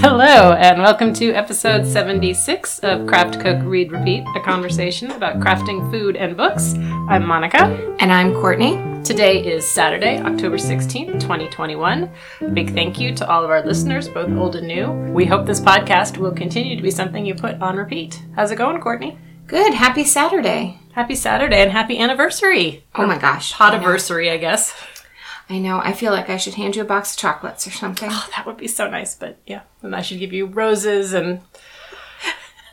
Hello, mm-hmm. and welcome to episode 76 of Craft Cook Read Repeat, a conversation about crafting food and books. I'm Monica. And I'm Courtney. Today is Saturday, October 16th, 2021. Big thank you to all of our listeners, both old and new. We hope this podcast will continue to be something you put on repeat. How's it going, Courtney? Good. Happy Saturday. Happy Saturday and happy anniversary. Oh my gosh. Potiversary, I guess. I know. I feel like I should hand you a box of chocolates or something. Oh, that would be so nice, but yeah. And I should give you roses and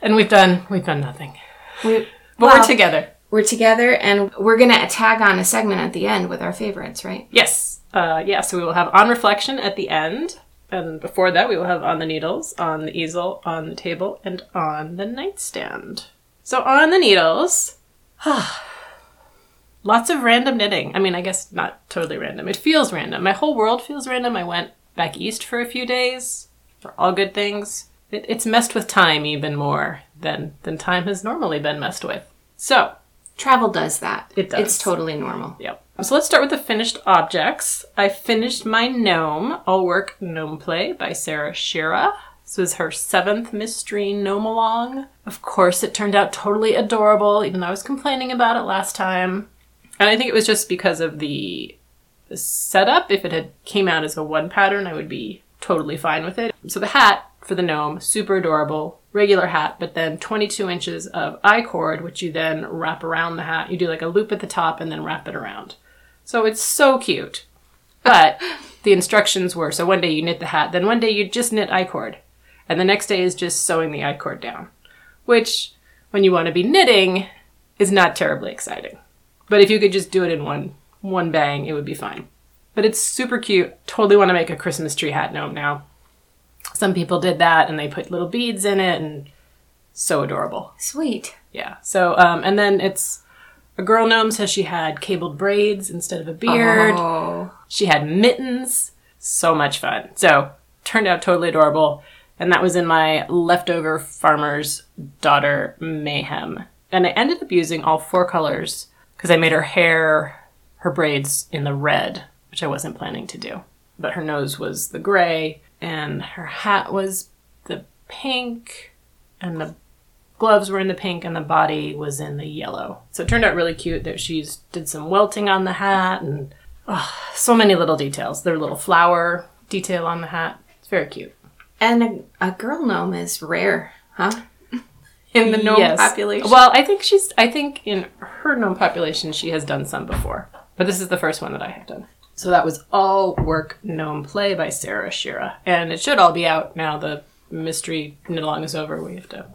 and we've done we've done nothing. We, But well, we're together. We're together, and we're gonna tag on a segment at the end with our favorites, right? Yes. Uh, yeah, so we will have on reflection at the end. And before that, we will have on the needles, on the easel, on the table, and on the nightstand. So on the needles, lots of random knitting. I mean, I guess not totally random. It feels random. My whole world feels random. I went back east for a few days for all good things. It, it's messed with time even more than than time has normally been messed with. So Travel does that. It does. It's totally normal. Yep. So let's start with the finished objects. I finished my gnome, All Work Gnome Play by Sarah Schira. This was her seventh mystery gnome along. Of course, it turned out totally adorable, even though I was complaining about it last time. And I think it was just because of the, setup. If it had came out as a one pattern, I would be totally fine with it. So the hat for the gnome, super adorable, regular hat, but then 22 inches of I cord, which you then wrap around the hat. You do like a loop at the top and then wrap it around. So it's so cute. But the instructions were so one day you knit the hat, then one day you just knit I cord, and the next day is just sewing the I cord down, which when you want to be knitting is not terribly exciting. But if you could just do it in one one bang, it would be fine. But it's super cute. Totally want to make a Christmas tree hat gnome now. Some people did that and they put little beads in it and so adorable. Sweet. Yeah. So um and then it's a girl gnome says she had cabled braids instead of a beard. Oh. She had mittens. So much fun. So turned out totally adorable. And that was in my leftover farmer's daughter mayhem. And I ended up using all four colors because I made her hair, her braids in the red, which I wasn't planning to do. But her nose was the gray, and her hat was the pink, and the gloves were in the pink, and the body was in the yellow. So it turned out really cute that she's did some welting on the hat, and oh, so many little details. Their little flower detail on the hat. It's very cute. And a, a girl gnome is rare, huh? In the gnome Yes. population. Well, I think she's. I think in her gnome population, she has done some before, but this is the first one that I have done. So that was all work gnome play by Sarah Schira, and it should all be out now. The mystery knit along is over. We have to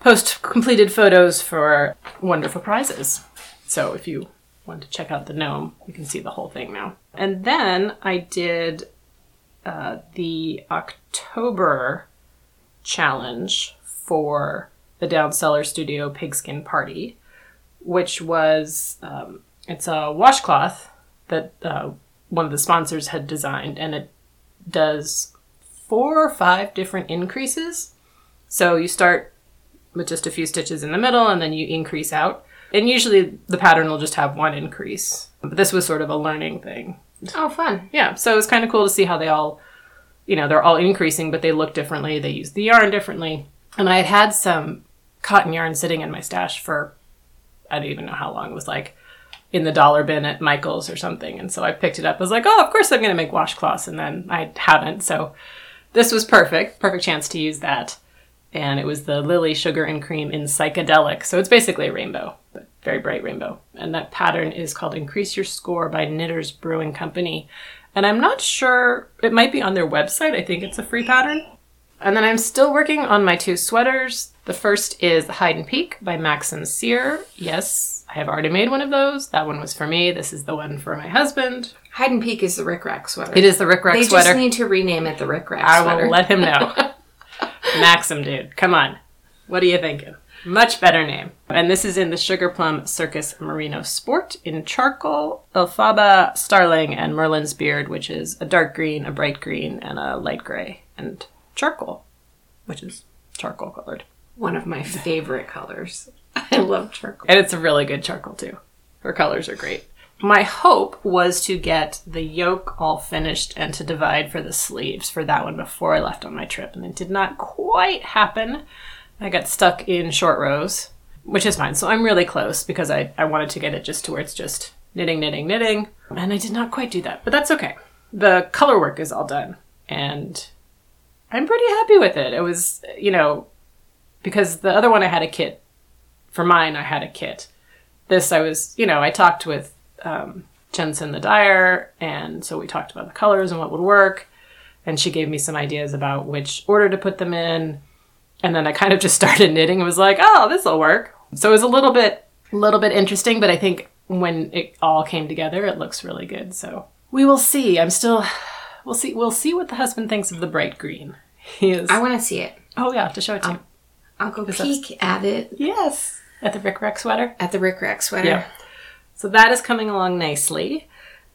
post completed photos for wonderful prizes. So if you want to check out the gnome, you can see the whole thing now. And then I did uh, the October challenge for the Down Cellar Studio Pigskin Party, which was um, it's a washcloth that uh, one of the sponsors had designed, and it does four or five different increases. So you start with just a few stitches in the middle, and then you increase out. And usually the pattern will just have one increase, but this was sort of a learning thing oh, fun. yeah, so it was kind of cool to see how they all, you know, they're all increasing, but they look differently. They use the yarn differently. And I had had some cotton yarn sitting in my stash for, I don't even know how long. It was like in the dollar bin at Michael's or something. And so I picked it up. I was like, oh, of course I'm going to make washcloths. And then I haven't. So this was perfect. Perfect chance to use that. And it was the Lily Sugar and Cream in Psychedelic. So it's basically a rainbow, but very bright rainbow. And that pattern is called Increase Your Score by Knitters Brewing Company. And I'm not sure, it might be on their website. I think it's a free pattern. And then I'm still working on my two sweaters. The first is Hide and Peak by Maxim Cyr. Yes, I have already made one of those. That one was for me. This is the one for my husband. Hide and Peak is the Rick Rack sweater. It is the Rick Rack They sweater. just need to rename it the Rick Rack I sweater. will let him know. Maxim, dude. Come on. What are you thinking? Much better name. And this is in the Sugar Plum Circus Merino Sport in charcoal, Elphaba, Starling, and Merlin's Beard, which is a dark green, a bright green, and a light gray, and charcoal, which is charcoal colored. One of my favorite colors. I love charcoal. And it's a really good charcoal too. Her colors are great. my hope was to get the yoke all finished and to divide for the sleeves for that one before I left on my trip. And it did not quite happen. I got stuck in short rows, which is fine. So I'm really close because I, I wanted to get it just to where it's just knitting, knitting, knitting. And I did not quite do that, but that's okay. The color work is all done. And I'm pretty happy with it. It was, you know, because the other one I had a kit. For mine, I had a kit. This, I was, you know, I talked with um, Jensen the dyer, and so we talked about the colors and what would work. And she gave me some ideas about which order to put them in. And then I kind of just started knitting and was like, oh, this will work. So it was a little bit, little bit interesting, but I think when it all came together, it looks really good. So we will see. I'm still, we'll see. We'll see what the husband thinks of the bright green. He is. I want to see it. oh yeah, to show it to you. I'll go peek at it Yes, at the Rick Rack sweater. at the Rick Rack sweater. Yeah. So that is coming along nicely.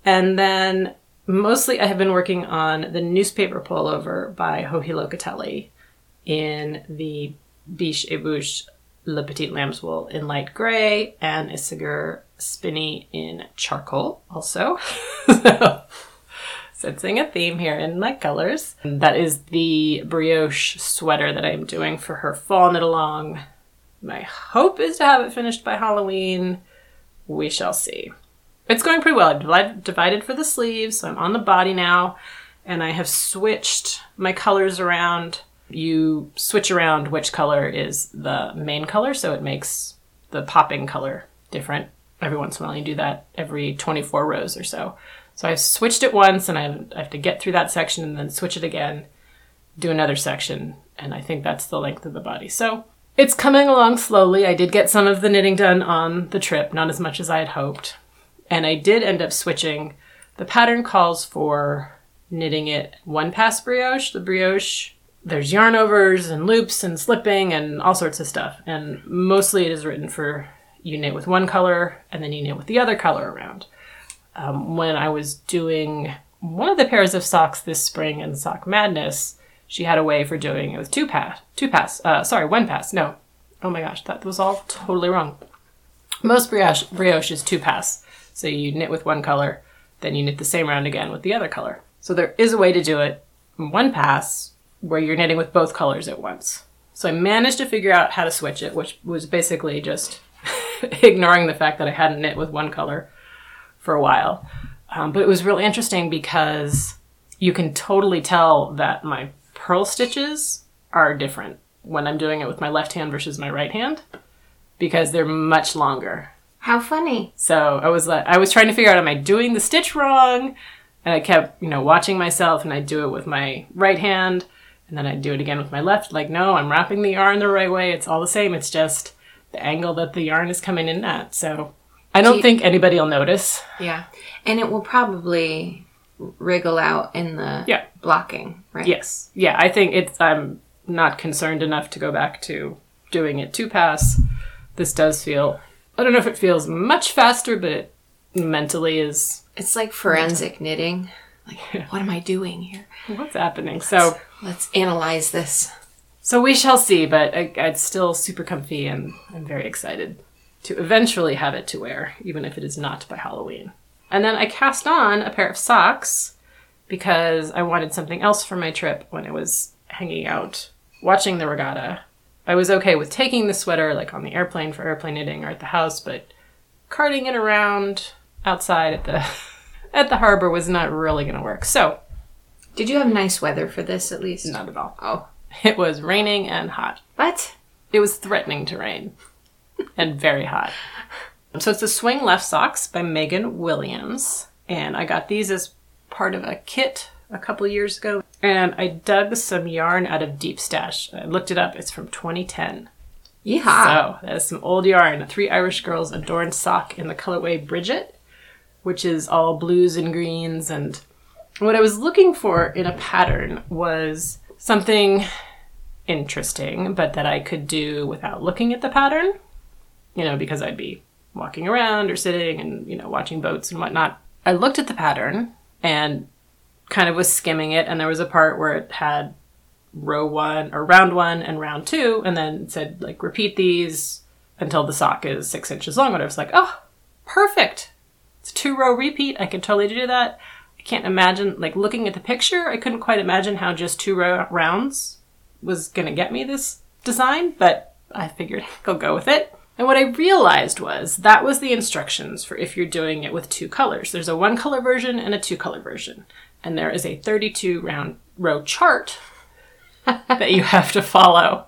And then mostly I have been working on the newspaper pullover by Joji Locatelli in the Biche et Bouche Le Petit Lamb's Wool in light gray and Isager Spinni in charcoal also. Sensing a theme here in my colors. That is the brioche sweater that I'm doing for her fall knit along. My hope is to have it finished by Halloween. We shall see. It's going pretty well. I've divided, for the sleeves, so I'm on the body now, and I have switched my colors around. You switch around which color is the main color, so it makes the popping color different. Every once in a while, you do that every 24 rows or so. So I've switched it once, and I have, to get through that section and then switch it again, do another section, and I think that's the length of the body. So it's coming along slowly. I did get some of the knitting done on the trip, not as much as I had hoped. And I did end up switching. The pattern calls for knitting it one pass brioche. The brioche, there's yarn overs and loops and slipping and all sorts of stuff. And mostly it is written for you knit with one color and then you knit with the other color around. Um, when I was doing one of the pairs of socks this spring in Sock Madness, she had a way for doing it with two pass, two pass, uh, sorry, one pass. No, oh my gosh, that was all totally wrong. Most brioche, brioche is two pass, so you knit with one color, then you knit the same round again with the other color. So there is a way to do it in one pass where you're knitting with both colors at once. So I managed to figure out how to switch it, which was basically just ignoring the fact that I hadn't knit with one color for a while. Um, but it was really interesting because you can totally tell that my purl stitches are different when I'm doing it with my left hand versus my right hand because they're much longer. How funny. So I was like, I was trying to figure out, am I doing the stitch wrong? And I kept, you know, watching myself, and I do it with my right hand, and then I do it again with my left. Like, no, I'm wrapping the yarn the right way. It's all the same. It's just the angle that the yarn is coming in at. So I don't you- think anybody will notice. Yeah. And it will probably wriggle out in the Yeah. blocking, right? Yes. Yeah, I think it's I'm not concerned enough to go back to doing it two pass. This does feel I don't know if it feels much faster, but it mentally is It's like forensic knitting. Like, what am I doing here? what's happening. So Let's analyze this. so we shall see, but I, it's still super comfy and I'm very excited to eventually have it to wear, even if it is not by Halloween. And then I cast on a pair of socks because I wanted something else for my trip when I was hanging out watching the regatta. I was okay with taking the sweater like on the airplane for airplane knitting or at the house, but carting it around outside at the at the harbor was not really going to work. So, Did you have nice weather for this at least? not at all. Oh. It was raining and hot. What? It was threatening to rain and very hot. So it's the Swing Left Socks by Megan Williams. And I got these as part of a kit a couple years ago. And I dug some yarn out of Deep Stash. I looked it up. It's from 2010. Yeehaw. So that is some old yarn. Three Irish Girls Adorned Sock in the colorway Bridget, which is all blues and greens. And what I was looking for in a pattern was something interesting, but that I could do without looking at the pattern. You know, because I'd be walking around or sitting and, you know, watching boats and whatnot. I looked at the pattern and kind of was skimming it, and there was a part where it had row one or round one and round two, and then said like repeat these until the sock is six inches long. And I was like, oh, perfect. It's a two row repeat. I can totally do that. I can't imagine, like looking at the picture, I couldn't quite imagine how just two row rounds was going to get me this design, but I figured I'll go with it. And what I realized was that was the instructions for if you're doing it with two colors. There's a one color version and a two color version. And there is a 32 round row chart that you have to follow.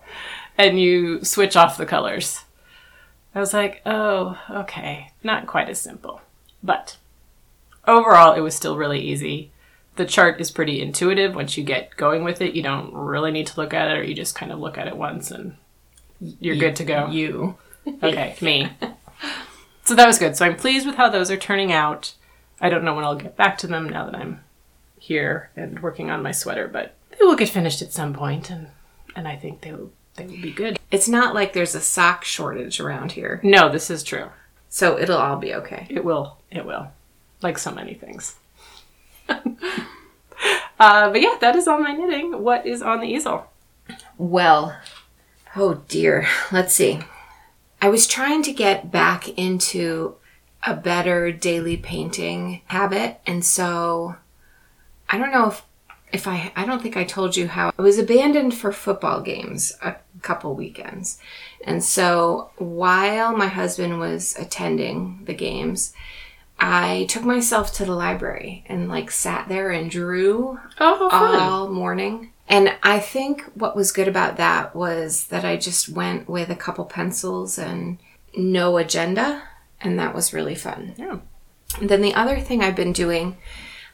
And you switch off the colors. I was like, oh, okay. Not quite as simple. But overall, it was still really easy. The chart is pretty intuitive once you get going with it. You don't really need to look at it, or you just kind of look at it once and you're good to go. You. Okay, me. So that was good. So I'm pleased with how those are turning out. I don't know when I'll get back to them now that I'm here and working on my sweater, but they will get finished at some point, and and I think they will they will be good. It's not like there's a sock shortage around here, No, this is true. so it'll all be okay. It will. It will. Like so many things. uh, but yeah, that is all my knitting. What is on the easel? Well, oh dear. Let's see. I was trying to get back into a better daily painting habit, and so I don't know if if I I don't think I told you how I was abandoned for football games a couple weekends. And so while my husband was attending the games, I took myself to the library and like sat there and drew Oh, all morning. And I think what was good about that was that I just went with a couple pencils and no agenda, and that was really fun. Yeah. And then the other thing I've been doing,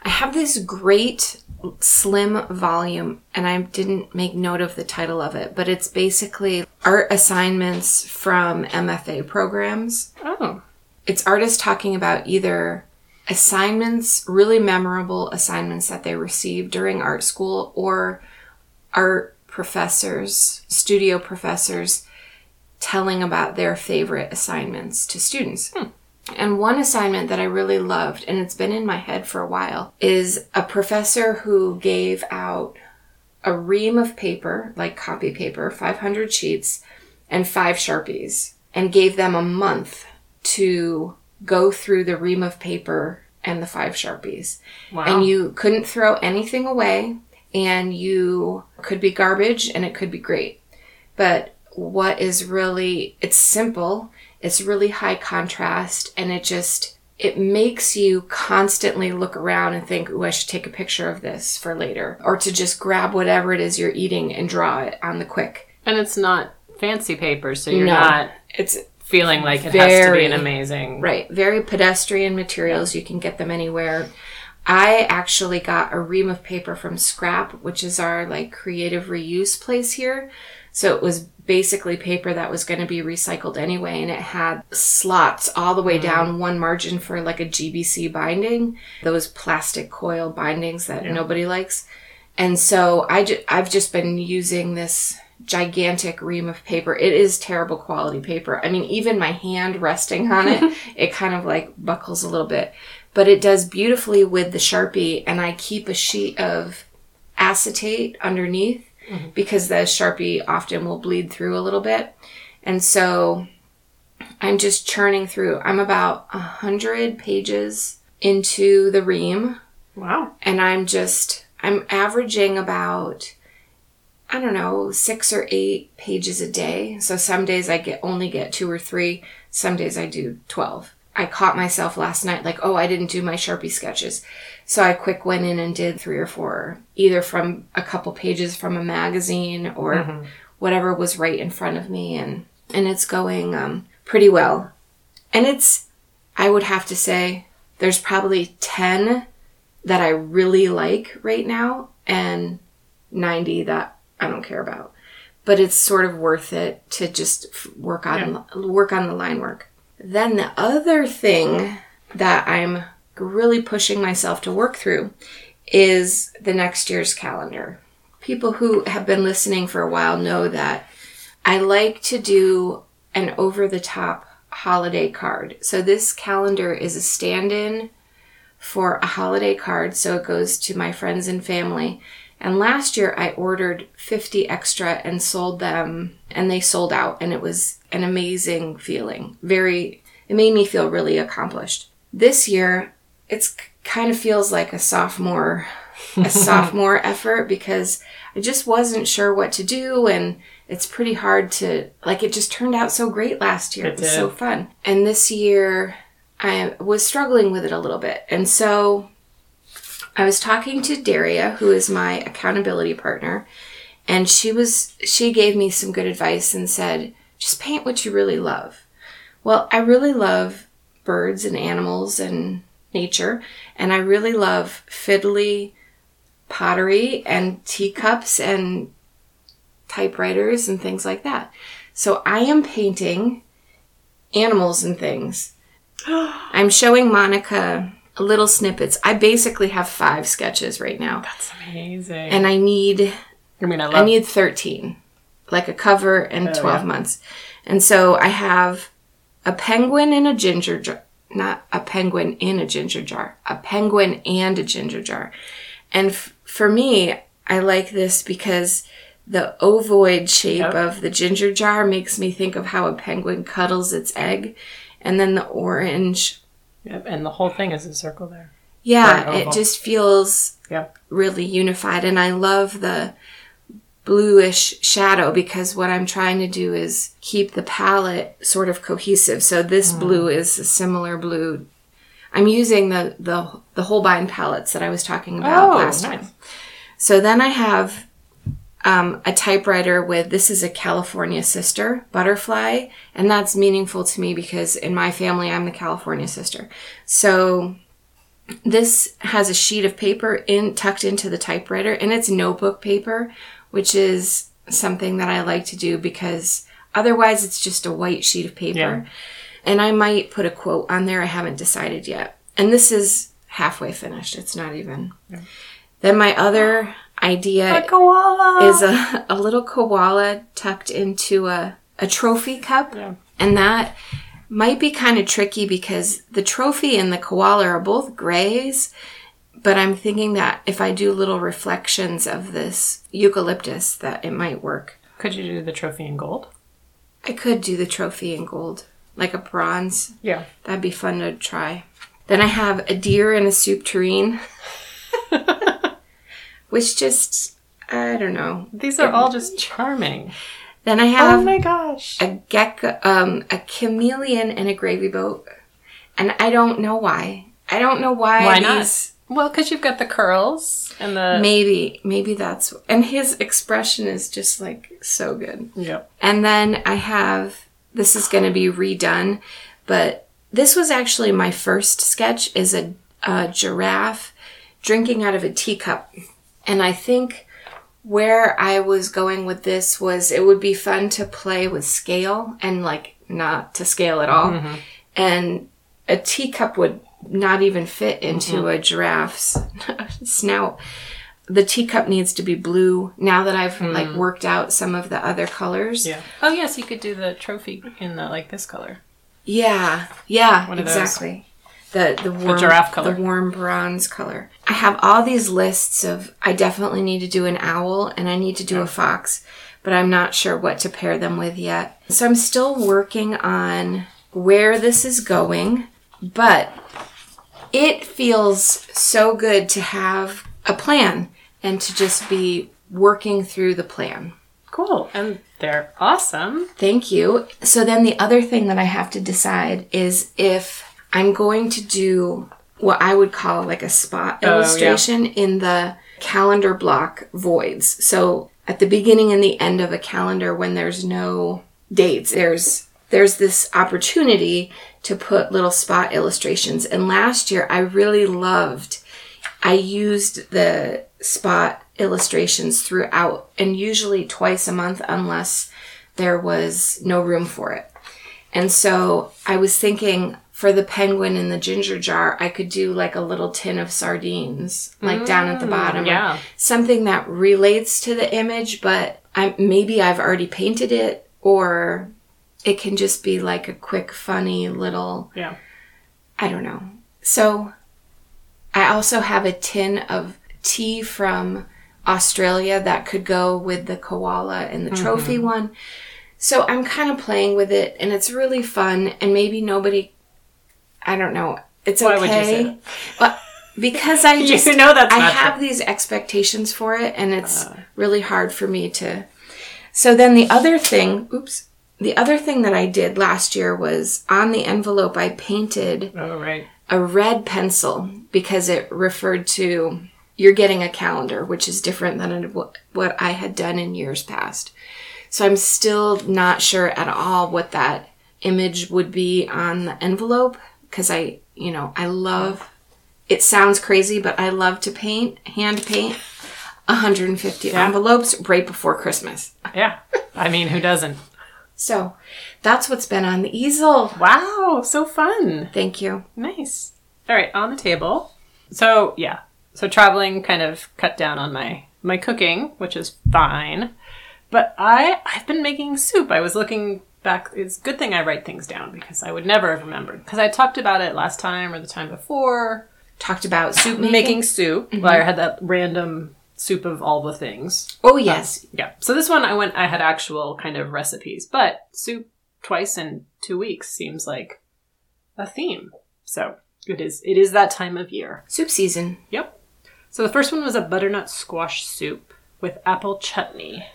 I have this great slim volume, and I didn't make note of the title of it, but it's basically art assignments from MFA programs Oh. it's artists talking about either assignments, really memorable assignments that they received during art school, or art professors, studio professors telling about their favorite assignments to students. Hmm. And one assignment that I really loved, and it's been in my head for a while, is a professor who gave out a ream of paper, like copy paper, 500 sheets, and five Sharpies, and gave them a month to go through the ream of paper and the five Sharpies. Wow. And you couldn't throw anything away, and you could be garbage and it could be great. But what is really, it's simple, it's really high contrast, and it just, it makes you constantly look around and think, oh, I should take a picture of this for later. Or to just grab whatever it is you're eating and draw it on the quick. And it's not fancy paper, so you're No. not It's feeling like it has to be an amazing. Right. Very pedestrian materials. You can get them anywhere. I actually got a ream of paper from Scrap, which is our like creative reuse place here. So it was basically paper that was going to be recycled anyway, and it had slots all the way mm-hmm. down one margin for like a GBC binding, those plastic coil bindings that nobody likes. And so I ju- I've just been using this gigantic ream of paper. It is terrible quality paper. I mean, even my hand resting on it, it kind of like buckles a little bit. But it does beautifully with the Sharpie, and I keep a sheet of acetate underneath mm-hmm. because the Sharpie often will bleed through a little bit. And so I'm just churning through. I'm about a hundred pages into the ream Wow. and I'm just I'm averaging about I don't know, 6 or 8 pages a day. So some days I get only get 2 or 3, some days I do 12. I caught myself last night like, "Oh, I didn't do my Sharpie sketches." So I quick went in and did 3 or 4 either from a couple pages from a magazine or whatever was right in front of me and and it's going um pretty well. And it's I would have to say there's probably 10 that I really like right now and 90 that I don't care about. But it's sort of worth it to just work on work on the line work. Then the other thing that I'm really pushing myself to work through is the next year's calendar. People who have been listening for a while know that I like to do an over the top holiday card. So this calendar is a stand in for a holiday card, so it goes to my friends and family. And last year I ordered 50 extra and sold them, and they sold out, and it was an amazing feeling. Very, it made me feel really accomplished. this year, it's kind of feels like a sophomore, a sophomore effort because I just wasn't sure what to do and it's pretty hard to like it just turned out so great last year. It, It was did. so fun. And this year I was struggling with it a little bit. And so I was talking to Daria, who is my accountability partner, and she was she gave me some good advice and said, just paint what you really love. Well, I really love birds and animals and nature, and I really love fiddly pottery and teacups and typewriters and things like that. So I am painting animals and things. I'm showing Monica little snippets. I basically have five sketches right now, That's amazing. and I need I mean, I love I need 13, like a cover and Oh, 12 yeah. months. And so I have a penguin in a ginger jar, not a penguin in a ginger jar, a penguin and a ginger jar. And f- for me, I like this because the ovoid shape Yep. of the ginger jar makes me think of how a penguin cuddles its egg. And then the orange, Yep, and the whole thing is a circle there. yeah, it just feels Yep. really unified and I love the bluish shadow because what I'm trying to do is keep the palette sort of cohesive. So this hmm. blue is a similar blue. I'm using the the the Holbein palettes that I was talking about Oh, last nice. time. So then I have um, a typewriter with this is a California sister butterfly, and that's meaningful to me because in my family I'm the California sister. So this has a sheet of paper in tucked into the typewriter, and it's notebook paper, which is something that I like to do because otherwise it's just a white sheet of paper. Yeah. And I might put a quote on there. I haven't decided yet. And this is halfway finished. It's not even. Then my other idea A koala. is a, a little koala tucked into a, a trophy cup. Yeah. And that might be kind of tricky because the trophy and the koala are both grays. But I'm thinking that if I do little reflections of this eucalyptus, that it might work. Could you do the trophy in gold? I could do the trophy in gold, like a bronze. Yeah. That'd be fun to try. Then I have a deer in a soup tureen, which just, I don't know. These are all just charming. Then I have Oh my gosh. a gecko, um, a chameleon and a gravy boat. And I don't know why. I don't know why. Why not? Well, because you've got the curls and the. Maybe, maybe that's, and his expression is just like so good. Yep. And then I have this is going to be redone, but this was actually my first sketch is a, a giraffe drinking out of a teacup. And I think where I was going with this was it would be fun to play with scale and like not to scale at all. Mm-hmm. And a teacup would not even fit into mm-hmm. a giraffe's snout. The teacup needs to be blue now that I've like mm. worked out some of the other colors. Yeah. Oh yes, you could do the trophy in the like this color. Yeah, yeah, One of those. exactly. The the warm giraffe color. the warm bronze color. I have all these lists of I definitely need to do an owl and I need to do a fox, but I'm not sure what to pair them with yet. So I'm still working on where this is going, but it feels so good to have a plan and to just be working through the plan. Cool. And they're awesome. Thank you. So then the other thing that I have to decide is if I'm going to do what I would call like a spot Oh, yeah. illustration in the calendar block voids. So at the beginning and the end of a calendar when there's no dates, there's there's this opportunity to put little spot illustrations. And last year I really loved I used the spot illustrations throughout and usually twice a month unless there was no room for it. And so I was thinking for the penguin in the ginger jar, I could do like a little tin of sardines, like down at the mm, bottom. yeah. Something that relates to the image, but I, maybe I've already painted it or it can just be like a quick, funny little Yeah. I don't know. So I also have a tin of tea from Australia that could go with the koala and the trophy mm-hmm. one. So I'm kind of playing with it and it's really fun and maybe nobody I don't know. It's Why okay. would you say that? Well, because I You know that's I have true. these expectations for it, and it's Uh. really hard for me to. So then the other thing, oops, the other thing that I did last year was on the envelope I painted Oh, right. a red pencil because it referred to you're getting a calendar, which is different than what I had done in years past. So I'm still not sure at all what that image would be on the envelope because I, you know, I love it sounds crazy, but I love to paint, hand paint 150 Yeah. envelopes right before Christmas. Yeah. I mean, who doesn't? So that's what's been on the easel. Wow, so fun. Thank you. Nice. All right, on the table. So, yeah. So traveling kind of cut down on my my cooking, which is fine. But I I've been making soup. I was looking back. It's a good thing I write things down because I would never have remembered. Because I talked about it last time or the time before. Talked about soup Making, making. soup. Mm-hmm. Well, I had that random soup of all the things. Oh yes, um, Yeah. So this one I went I had actual kind of recipes, but soup twice in 2 weeks seems like a theme. So, it is it is that time of year. soup season. Yep. So the first one was a butternut squash soup with apple chutney.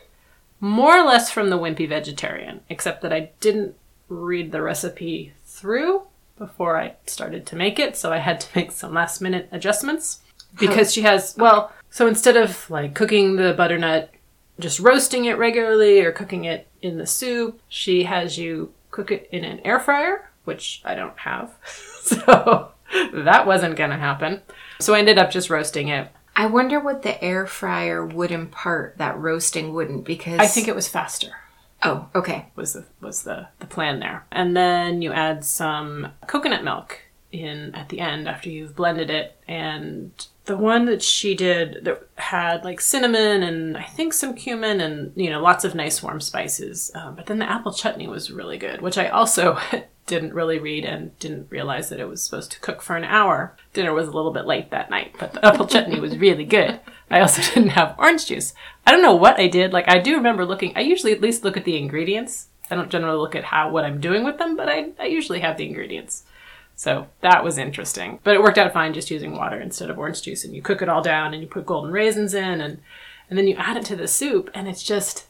More or less from the Wimpy Vegetarian, except that I didn't read the recipe through before I started to make it, so I had to make some last minute adjustments. Because she has, well, so instead of like cooking the butternut, just roasting it regularly or cooking it in the soup, she has you cook it in an air fryer, which I don't have. So that wasn't going to happen. So I ended up just roasting it. I wonder what the air fryer would impart that roasting wouldn't because I think it was faster. Oh, okay. was the was the, the plan there. And then you add some coconut milk in at the end after you've blended it. And the one that she did that had like cinnamon and I think some cumin and you know lots of nice warm spices. Um, but then the apple chutney was really good, which I also didn't really read and didn't realize that it was supposed to cook for an hour. Dinner was a little bit late that night, but the apple chutney was really good. I also didn't have orange juice. I don't know what I did. Like I do remember looking. I usually at least look at the ingredients. I don't generally look at how what I'm doing with them, but I, I usually have the ingredients. So that was interesting. But it worked out fine just using water instead of orange juice. And you cook it all down and you put golden raisins in and and then you add it to the soup and it's just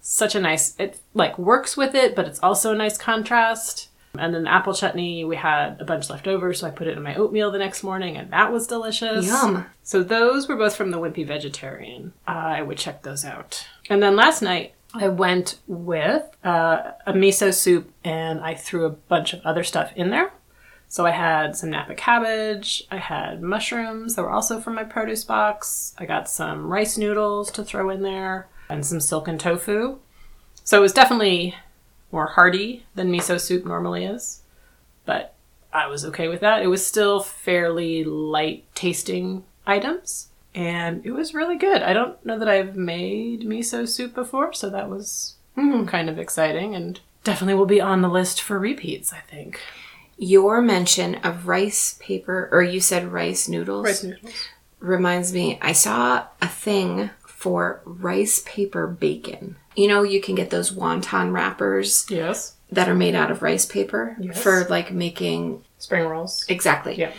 such a nice it like works with it, but it's also a nice contrast. And then the apple chutney, we had a bunch left over, so I put it in my oatmeal the next morning, and that was delicious. Yum. So those were both from the Wimpy Vegetarian. I would check those out. And then last night, I went with uh, a miso soup, and I threw a bunch of other stuff in there. So I had some Napa cabbage, I had mushrooms that were also from my produce box. I got some rice noodles to throw in there, and some silken tofu. So it was definitely more hearty than miso soup normally is, but I was okay with that. It was still fairly light tasting items, and it was really good. I don't know that I've made miso soup before, so that was hmm. kind of exciting and definitely will be on the list for repeats, I think. Your mention of rice paper, or you said rice noodles, Rice noodles. reminds me. I saw a thing for rice paper bacon. You know, you can get those wonton wrappers Yes. that are made out of rice paper Yes. for like making Spring rolls. exactly. Yeah.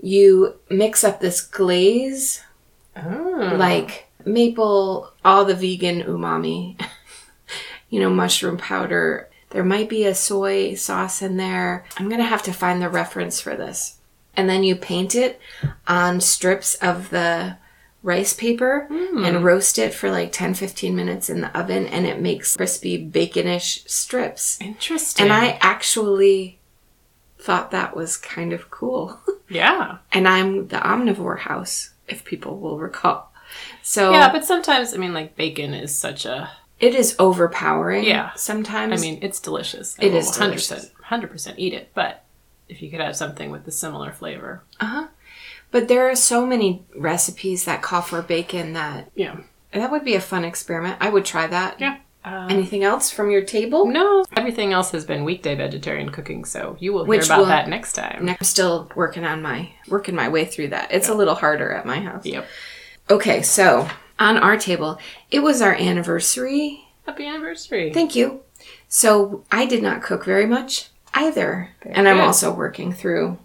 You mix up this glaze Oh. like maple, all the vegan umami, you know, mushroom powder. There might be a soy sauce in there. I'm going to have to find the reference for this. And then you paint it on strips of the rice paper and hmm. roast it for like 10 15 minutes in the oven and it makes crispy baconish strips. Interesting. And I actually thought that was kind of cool. yeah. and I'm the omnivore house, if people will recall. So Yeah, but sometimes, I mean, like bacon is such a. it is overpowering. Yeah. Sometimes. I mean, it's delicious. I It is 100%, delicious. 100% eat it, but if you could have something with a similar flavor. Uh-huh. But there are so many recipes that call for bacon that Yeah. that would be a fun experiment. I would try that. Yeah. Uh, Anything else from your table? no, everything else has been weekday vegetarian cooking, so you will Which hear about will- that next time. I'm still working on my working my way through that. It's a little harder at my house. Yep. Okay, so on our table, it was our anniversary Happy anniversary. Thank you. So I did not cook very much. either. Very and I'm also working through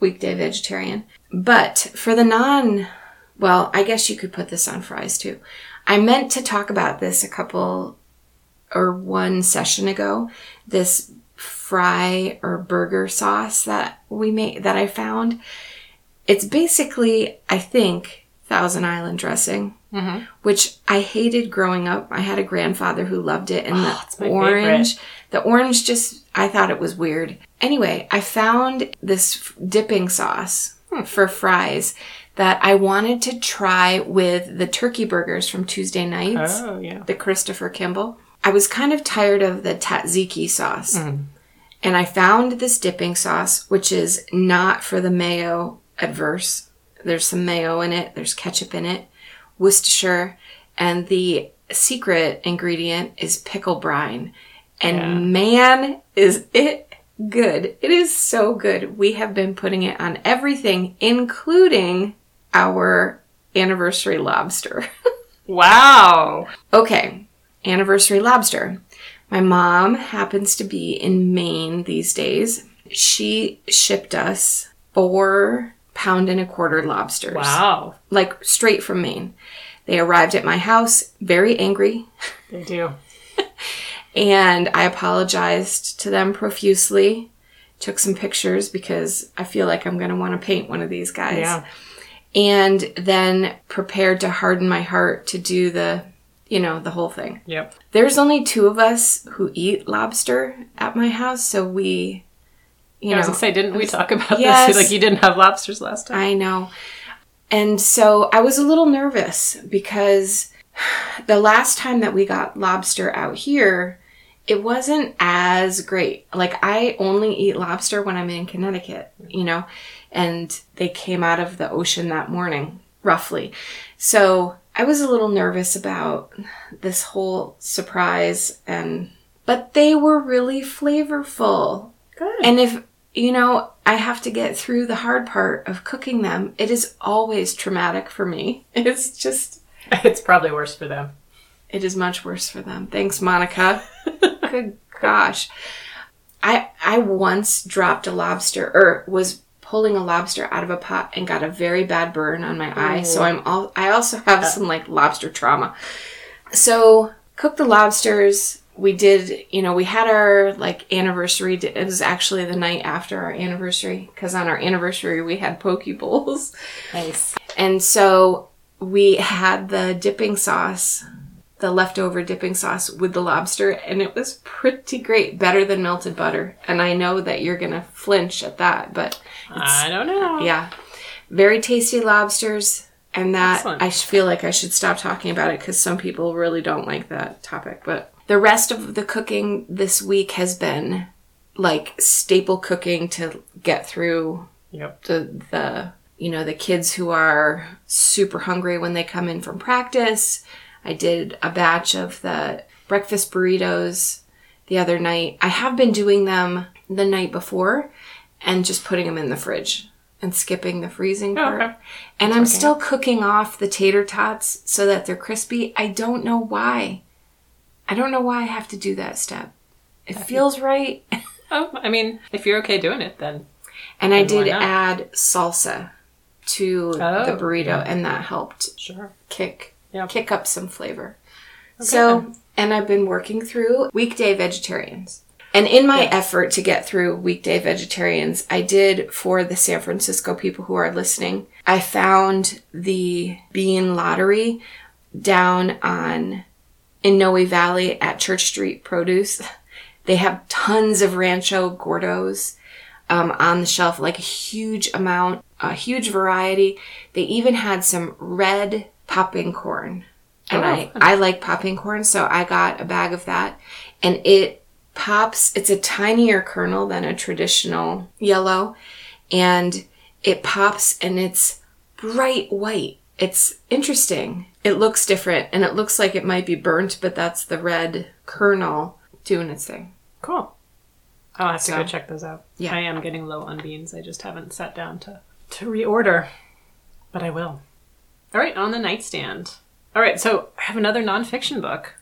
weekday vegetarian. But for the non, well, I guess you could put this on fries too. I meant to talk about this a couple or one session ago. This fry or burger sauce that we made that I found. It's basically, I think, Thousand Island dressing, Mm-hmm. which I hated growing up. I had a grandfather who loved it, and Oh, the orange, the orange just, I thought it was weird. Anyway, I found this dipping sauce Hmm. for fries that I wanted to try with the turkey burgers from Tuesday nights Oh, yeah. the Christopher Kimball. I was kind of tired of the tzatziki sauce. And I found this dipping sauce, which is not for the mayo adverse. There's some mayo in it, there's ketchup in it, Worcestershire, and the secret ingredient is pickle brine. And Yeah. man, is it good! It is so good. We have been putting it on everything, including our anniversary lobster. Wow. Okay, anniversary lobster. My mom happens to be in Maine these days. She shipped us four pound and a quarter lobsters. Wow. Like straight from Maine. They arrived at my house very angry, They do. And I apologized to them profusely. Took some pictures because I feel like I'm going to want to paint one of these guys. Yeah. And then prepared to harden my heart to do the, you know, the whole thing. Yep. There's only two of us who eat lobster at my house, so we, you I was know, gonna say, didn't we talk about Yes. this? Like you didn't have lobsters last time. I know. And so I was a little nervous because the last time that we got lobster out here, it wasn't as great. Like I only eat lobster when I'm in Connecticut, you know, and they came out of the ocean that morning, roughly. So I was a little nervous about this whole surprise and but they were really flavorful. Good. And if, you know, I have to get through the hard part of cooking them, it is always traumatic for me. It's just, it's probably worse for them. it is much worse for them. Thanks, Monica. Good gosh. I I once dropped a lobster or was pulling a lobster out of a pot and got a very bad burn on my eye. So I'm all I also have uh. some like lobster trauma. So cooked the lobsters. We did, you know, we had our like anniversary. It was actually the night after our anniversary because on our anniversary we had poke bowls. Nice. And so we had the dipping sauce, the leftover dipping sauce with the lobster, and it was pretty great, better than melted butter. And I know that you're gonna flinch at that, but I don't know. yeah, very tasty lobsters. And that Excellent. I feel like I should stop talking about it because some people really don't like that topic. But the rest of the cooking this week has been like staple cooking to get through Yep. the the you know the kids who are super hungry when they come in from practice. I did a batch of the breakfast burritos the other night. I have been doing them the night before and just putting them in the fridge and skipping the freezing Oh, part. okay. And I'm okay. still cooking off the tater tots so that they're crispy. I don't know why. I don't know why I have to do that step. It feels right. Oh, I mean, if you're okay doing it, then And I Then why did add salsa to Oh, the burrito, and that helped sure. kick Yeah. kick up some flavor. So, and I've been working through weekday vegetarians. And in my effort to get through weekday vegetarians, I did for the San Francisco people who are listening, I found the bean lottery down on in Noe Valley at Church Street Produce. They have tons of Rancho Gordos um, on the shelf, like a huge amount, a huge variety. They even had some red popping corn. And Oh, I, fun. I like popping corn, so I got a bag of that. And it pops, it's a tinier kernel than a traditional yellow. And it pops and it's bright white. It's interesting. It looks different and it looks like it might be burnt, but that's the red kernel doing its thing. Cool. I'll have to So- go check those out. Yeah. I am getting low on beans. I just haven't sat down to to reorder, but I will. All right, on the nightstand. All right, so I have another nonfiction book,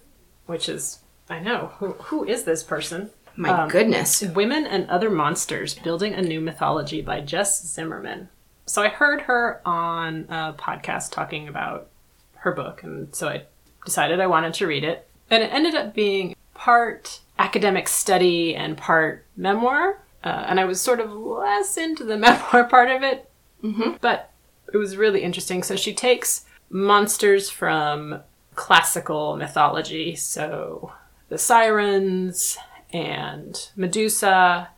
which is I know who who is this person? My Um, goodness. Women and Other Monsters Building a New Mythology by Jess Zimmerman. So I heard her on a podcast talking about her book, and so I decided I wanted to read it. And it ended up being part academic study and part memoir. Uh, and I was sort of less into the memoir part of it, mm-hmm. but it was really interesting. So she takes monsters from classical mythology, so the sirens and Medusa,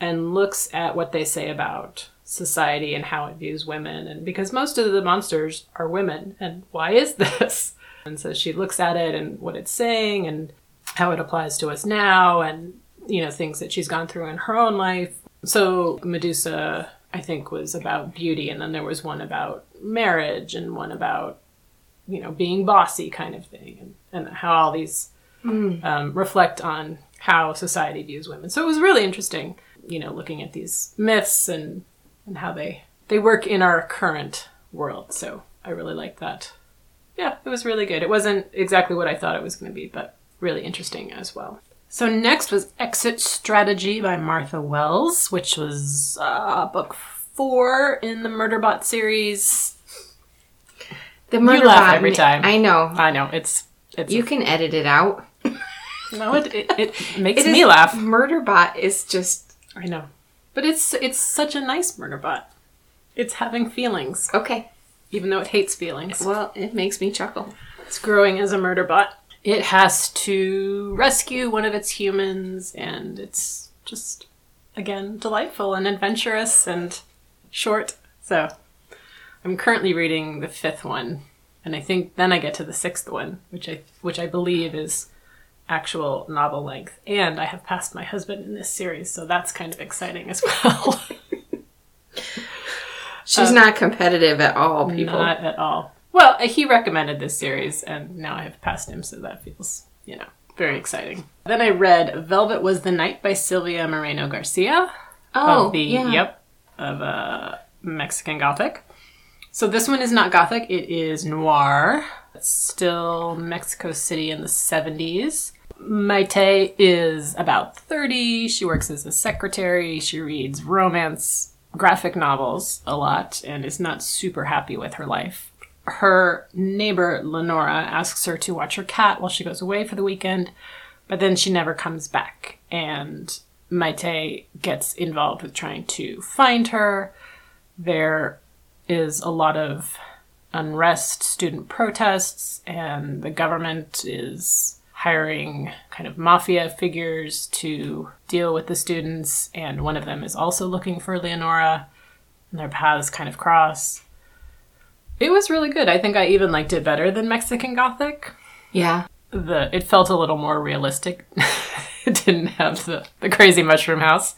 and looks at what they say about society and how it views women. And because most of the monsters are women, and why is this? And so she looks at it and what it's saying and how it applies to us now and, you know, things that she's gone through in her own life. So Medusa, I think, was about beauty, and then there was one about marriage and one about, you know, being bossy kind of thing, and, and how all these um, reflect on how society views women. So it was really interesting, you know, looking at these myths and and how they they work in our current world. So I really liked that. Yeah, it was really good. It wasn't exactly what I thought it was going to be, but really interesting as well. So next was Exit Strategy by Martha Wells, which was uh, book four in the Murderbot series. The Murderbot. You laugh every time. I know. I know it's it's You can edit it out. no it it, it makes It me is- laugh. Murderbot is just I know, but it's it's such a nice Murderbot. It's having feelings, okay. even though it hates feelings. Well, it makes me chuckle. It's growing as a Murderbot. It has to rescue one of its humans, and it's just again delightful and adventurous and short. So I'm currently reading the fifth one, and I think then I get to the sixth one, which I which I believe is actual novel length. And I have passed my husband in this series, so that's kind of exciting as well. She's not competitive at all, people. Not at all. Well, he recommended this series, and now I have passed him, so that feels, you know, very exciting. Then I read Velvet Was the Night by Silvia Moreno Garcia. oh, of the yeah. yep of uh, Mexican Gothic. So this one is not Gothic; it is noir. It's still Mexico City in the seventies. Maite is about thirty. She works as a secretary. She reads romance graphic novels a lot and is not super happy with her life. Her neighbor Leonora asks her to watch her cat while she goes away for the weekend, but then she never comes back. And Maite gets involved with trying to find her. There is a lot of unrest, student protests, and the government is hiring kind of mafia figures to deal with the students. And one of them is also looking for Leonora, and their paths kind of cross. It was really good. I think I even liked it better than Mexican Gothic Yeah. the it felt a little more realistic. it didn't have the, the crazy mushroom house.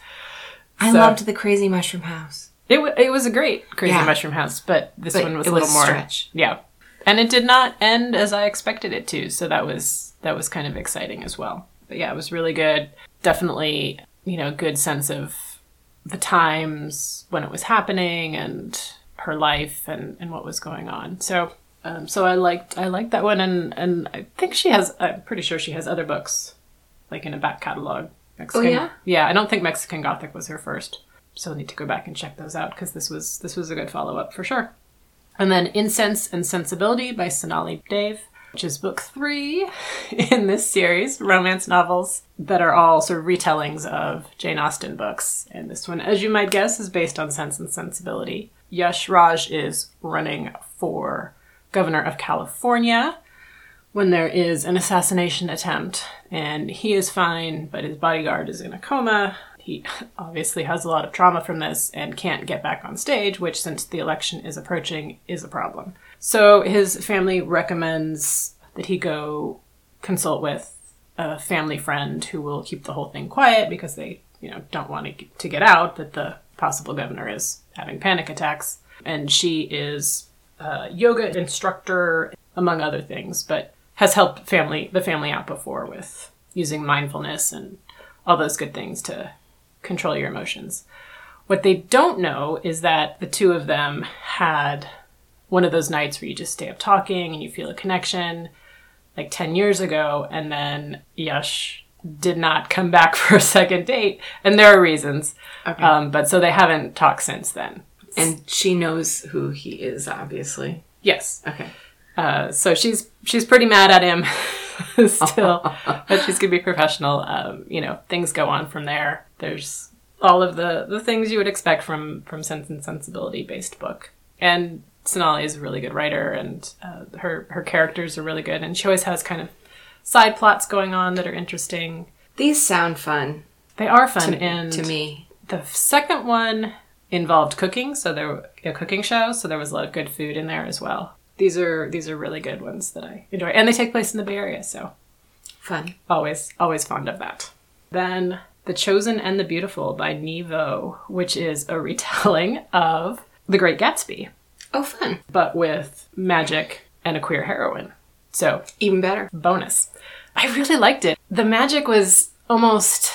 I So- loved the Crazy Mushroom House. It w- it was a great crazy Yeah. mushroom house, but this But one was a little was more stretch. Yeah, and it did not end as I expected it to. So that was that was kind of exciting as well. But yeah, it was really good. Definitely, you know, good sense of the times when it was happening and her life and, and what was going on. So um, so I liked I liked that one and and I think she has I'm pretty sure she has other books like in a back catalog. Mexican, yeah? Yeah, I don't think Mexican Gothic was her first. So I'll need to go back and check those out because this was this was a good follow up for sure. And then Incense and Sensibility by Sonali Dev, which is book three in this series, romance novels that are all sort of retellings of Jane Austen books. And this one, as you might guess, is based on Sense and Sensibility. Yash Raj is running for governor of California when there is an assassination attempt, and he is fine, but his bodyguard is in a coma. He obviously has a lot of trauma from this and can't get back on stage, which, since the election is approaching, is a problem. So his family recommends that he go consult with a family friend who will keep the whole thing quiet because they, you know, don't want to get out that the possible governor is having panic attacks. And she is a yoga instructor, among other things, but has helped family the family out before with using mindfulness and all those good things to control your emotions. What they don't know is that the two of them had one of those nights where you just stay up talking and you feel a connection like 10 years ago and then Yash did not come back for a second date, and there are reasons. Okay. Um, but so they haven't talked since then. and she knows who he is, obviously. Yes. Okay. Uh, so she's she's pretty mad at him still, but she's gonna be professional. Um, you know, things go on from there. There's all of the the things you would expect from from Sense and Sensibility based book, and Sonali is a really good writer, and uh, her her characters are really good, and she always has kind of side plots going on that are interesting. These sound fun They are fun, to, and to me. the second one involved cooking, so there were a cooking show, so there was a lot of good food in there as well. These are these are really good ones that I enjoy, and they take place in the Bay Area, so Fun. always always fond of that. Then The Chosen and the Beautiful by Nghi Vo, which is a retelling of The Great Gatsby, Oh, fun. but with magic and a queer heroine. So Even better. bonus. I really liked it. The magic was almost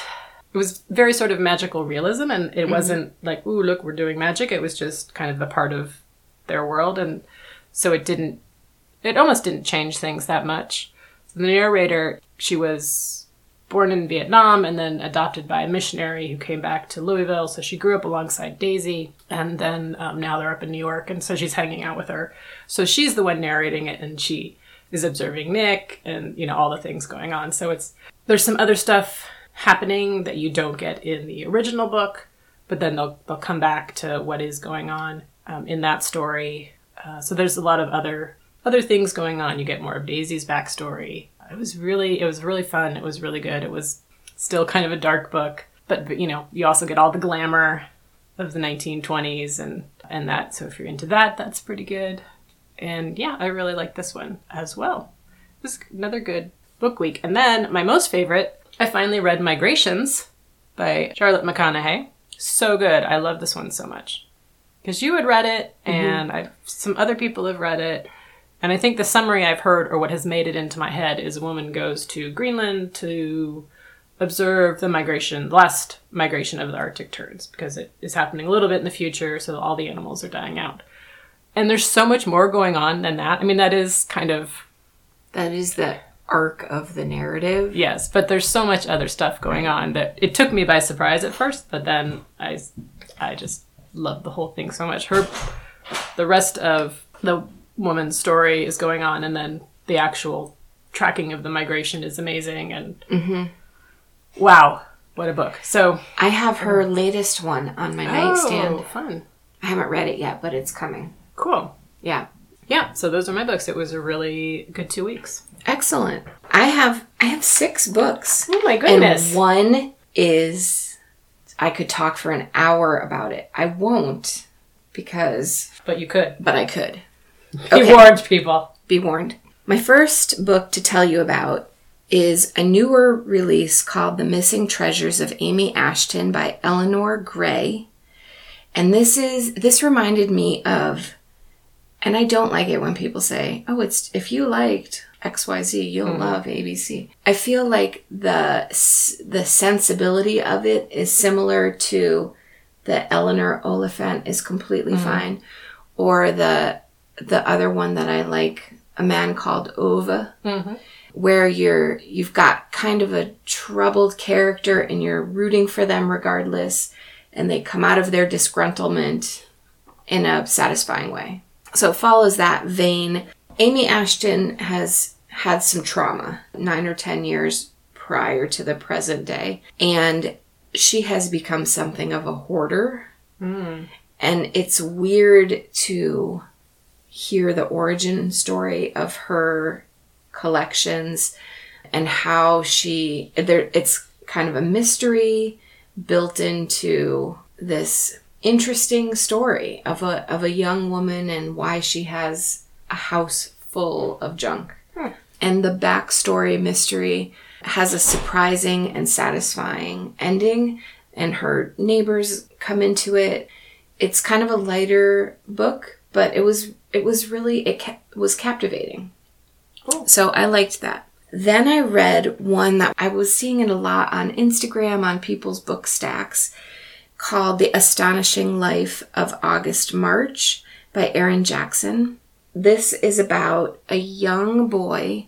it was very sort of magical realism and it mm-hmm. wasn't like, ooh, look, we're doing magic. It was just kind of the part of their world and so it didn't it almost didn't change things that much. The narrator, she was born in Vietnam and then adopted by a missionary who came back to Louisville. So she grew up alongside Daisy, and then um, now they're up in New York, and so she's hanging out with her. So she's the one narrating it, and she is observing Nick and you know all the things going on. So it's there's some other stuff happening that you don't get in the original book, but then they'll they'll come back to what is going on um, in that story. Uh, so there's a lot of other other things going on. You get more of Daisy's backstory. It was really it was really fun. It was really good. It was still kind of a dark book, but, but you know you also get all the glamour of the 1920s and and that. So if you're into that, that's pretty good. And yeah, I really like this one as well. It was another good book week. And then my most favorite, I finally read Migrations by Charlotte McConaghy. So good. I love this one so much. Because you had read it, mm-hmm. and I some other people have read it. And I think the summary I've heard, or what has made it into my head, is a woman goes to Greenland to observe the migration, the last migration of the Arctic terns, because it is happening a little bit in the future, so all the animals are dying out. And there's so much more going on than that. I mean, that is kind of That is the arc of the narrative. yes, but there's so much other stuff going on that it took me by surprise at first, but then I, I just loved the whole thing so much. Her, the rest of the woman's story is going on, and then the actual tracking of the migration is amazing. And mm-hmm. wow, what a book! So I have her latest one on my nightstand. oh, fun, I haven't read it yet, but it's coming. cool. Yeah. Yeah, so those are my books. It was a really good two weeks. Excellent. I have I have six books. Oh my And one is I could talk for an hour about it. I won't because But you could. but I could. Be warned, people. Be warned. My first book to tell you about is a newer release called The Missing Treasures of Amy Ashton by Eleanor Ray. And this is this reminded me of and I don't like it when people say, "Oh, it's if you liked XYZ, you'll mm-hmm. love ABC." I feel like the the sensibility of it is similar to the Eleanor Oliphant is completely mm-hmm. fine or the the other one that I like, a man called Ove, mm-hmm. where you're you've got kind of a troubled character and you're rooting for them regardless, and they come out of their disgruntlement in a satisfying way. So it follows that vein. Amy Ashton has had some trauma nine or ten years prior to the present day, and she has become something of a hoarder. Mm. And it's weird to hear the origin story of her collections and how she there it's kind of a mystery built into this interesting story of a of a young woman and why she has a house full of junk. Hmm. And the backstory mystery has a surprising and satisfying ending and her neighbors come into it. It's kind of a lighter book, but it was it was really it ca- was captivating. Cool. So I liked that. Then I read one that I was seeing it a lot on Instagram on people's book stacks called The Astonishing Life of August March by Aaron Jackson. This is about a young boy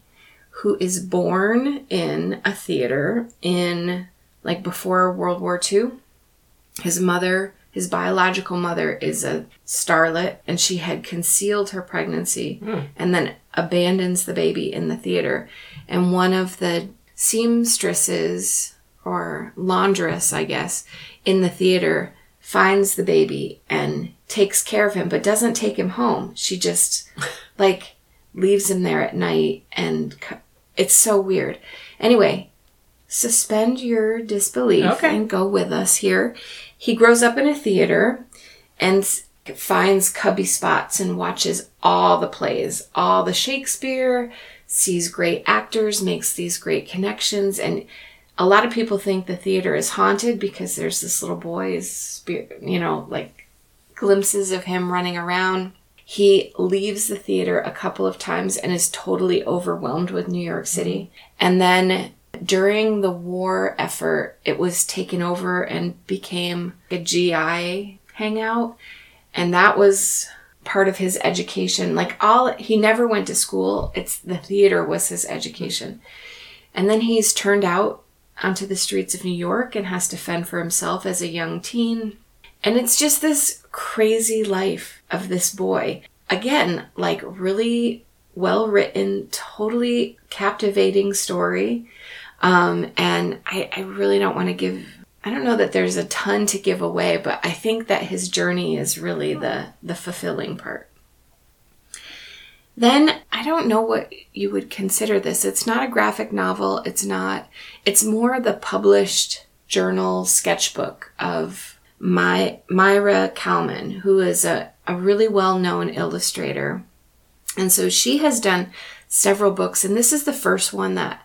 who is born in a theater in like before World War II. His mother, his biological mother, is a starlet, and she had concealed her pregnancy hmm. and then abandons the baby in the theater. And one of the seamstresses or laundress, I guess, in the theater finds the baby and takes care of him, but doesn't take him home. She just like leaves him there at night and it's so weird. Anyway, suspend your disbelief Okay. and go with us here. He grows up in a theater and finds cubby spots and watches all the plays, all the Shakespeare, sees great actors, makes these great connections and a lot of people think the theater is haunted because there's this little boy's spirit, you know, like glimpses of him running around. He leaves the theater a couple of times and is totally overwhelmed with New York City. Mm-hmm. And then during the war effort, it was taken over and became a GI hangout. And that was part of his education. Like all, he never went to school. It's the theater was his education. And then he's turned out onto the streets of New York and has to fend for himself as a young teen. And it's just this crazy life of this boy. Again, like really well written, totally captivating story. Um, and I, I really don't want to give I don't know that there's a ton to give away, but I think that his journey is really the the fulfilling part. Then I don't know what you would consider this. It's not a graphic novel. It's not. It's more the published journal sketchbook of my Maira Kalman, who is a, a really well known illustrator. And so she has done several books, and this is the first one that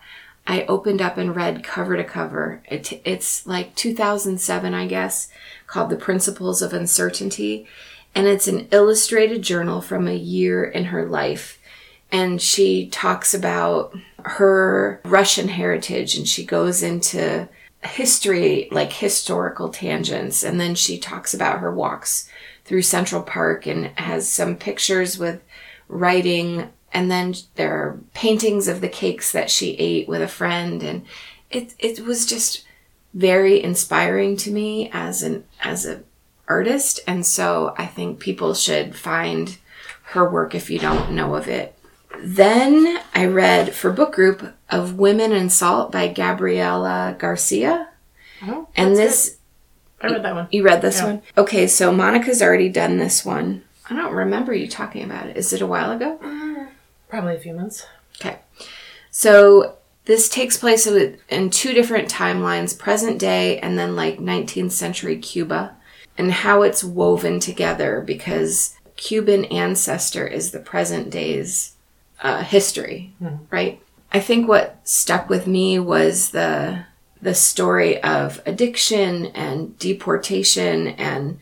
I opened up and read cover to cover. It, it's like 2007, I guess, called The Principles of Uncertainty. And it's an illustrated journal from a year in her life. And she talks about her Russian heritage and she goes into history, like historical tangents. And then she talks about her walks through Central Park and has some pictures with writing and then there are paintings of the cakes that she ate with a friend and it it was just very inspiring to me as an as a artist and so I think people should find her work if you don't know of it. Then I read for book group of Women and Salt by Gabriela Garcia. Oh, And this good. I read that one. you read this Yeah. one? Okay, so Monica's already done this one. I don't remember you talking about it. Is it a while ago? Uh, Probably a few months. Okay. So this takes place in two different timelines present day and then like 19th century Cuba, and how it's woven together because Cuban ancestor is the present day's uh, history, right? I think what stuck with me was the the story of addiction and deportation and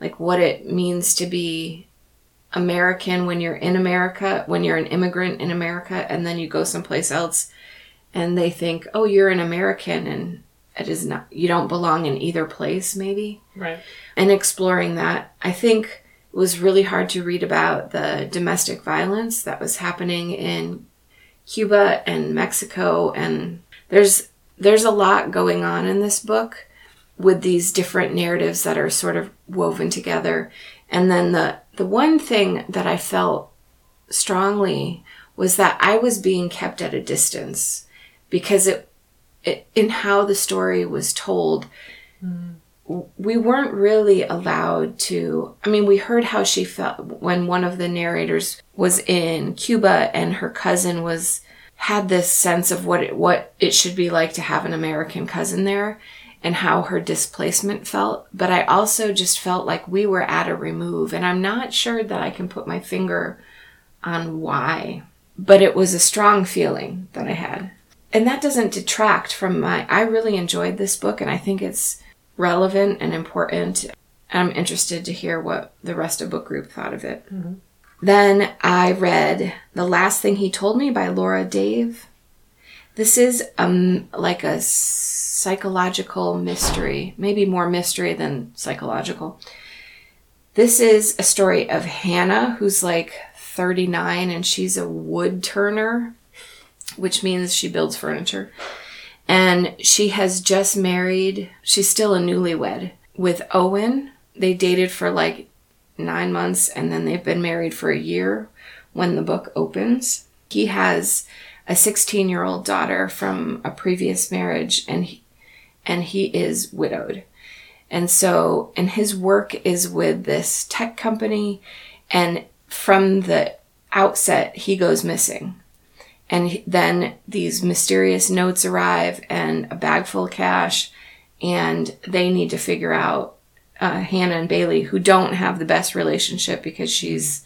like what it means to be American when you're in America, when you're an immigrant in America, and then you go someplace else and they think, oh, you're an American and it is not, you don't belong in either place, maybe. Right. And exploring that, I think it was really hard to read about the domestic violence that was happening in Cuba and Mexico. And there's, there's a lot going on in this book with these different narratives that are sort of woven together. And then the the one thing that I felt strongly was that I was being kept at a distance because it, it in how the story was told w- we weren't really allowed to I mean we heard how she felt when one of the narrators was in Cuba and her cousin was had this sense of what it, what it should be like to have an American cousin there and how her displacement felt. But I also just felt like we were at a remove, and I'm not sure that I can put my finger on why. But it was a strong feeling that I had. And that doesn't detract from my. I really enjoyed this book, and I think it's relevant and important. I'm interested to hear what the rest of book group thought of it. Mm-hmm. Then I read The Last Thing He Told Me by Laura Dave. This is um like a psychological mystery, maybe more mystery than psychological. This is a story of Hannah, who's like 39 and she's a wood turner. which means she builds furniture. And she has just married, she's still a newlywed with Owen. They dated for like nine months and then they've been married for a year when the book opens. He has a 16 year old daughter from a previous marriage and he, and he is widowed. And so, and his work is with this tech company. And from the outset, he goes missing. And then these mysterious notes arrive and a bag full of cash. And they need to figure out uh, Hannah and Bailey, who don't have the best relationship because she's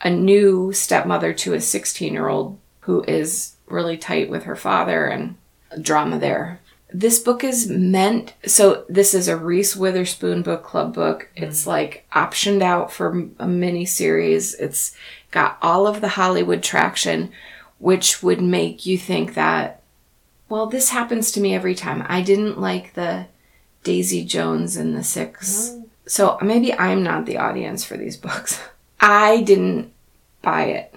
a new stepmother to a 16 year old who is really tight with her father and drama there. This book is meant, so this is a Reese Witherspoon book club book. Mm. It's like optioned out for a mini series. It's got all of the Hollywood traction, which would make you think that, well, this happens to me every time. I didn't like the Daisy Jones and the Six. Mm. So maybe I'm not the audience for these books. I didn't buy it.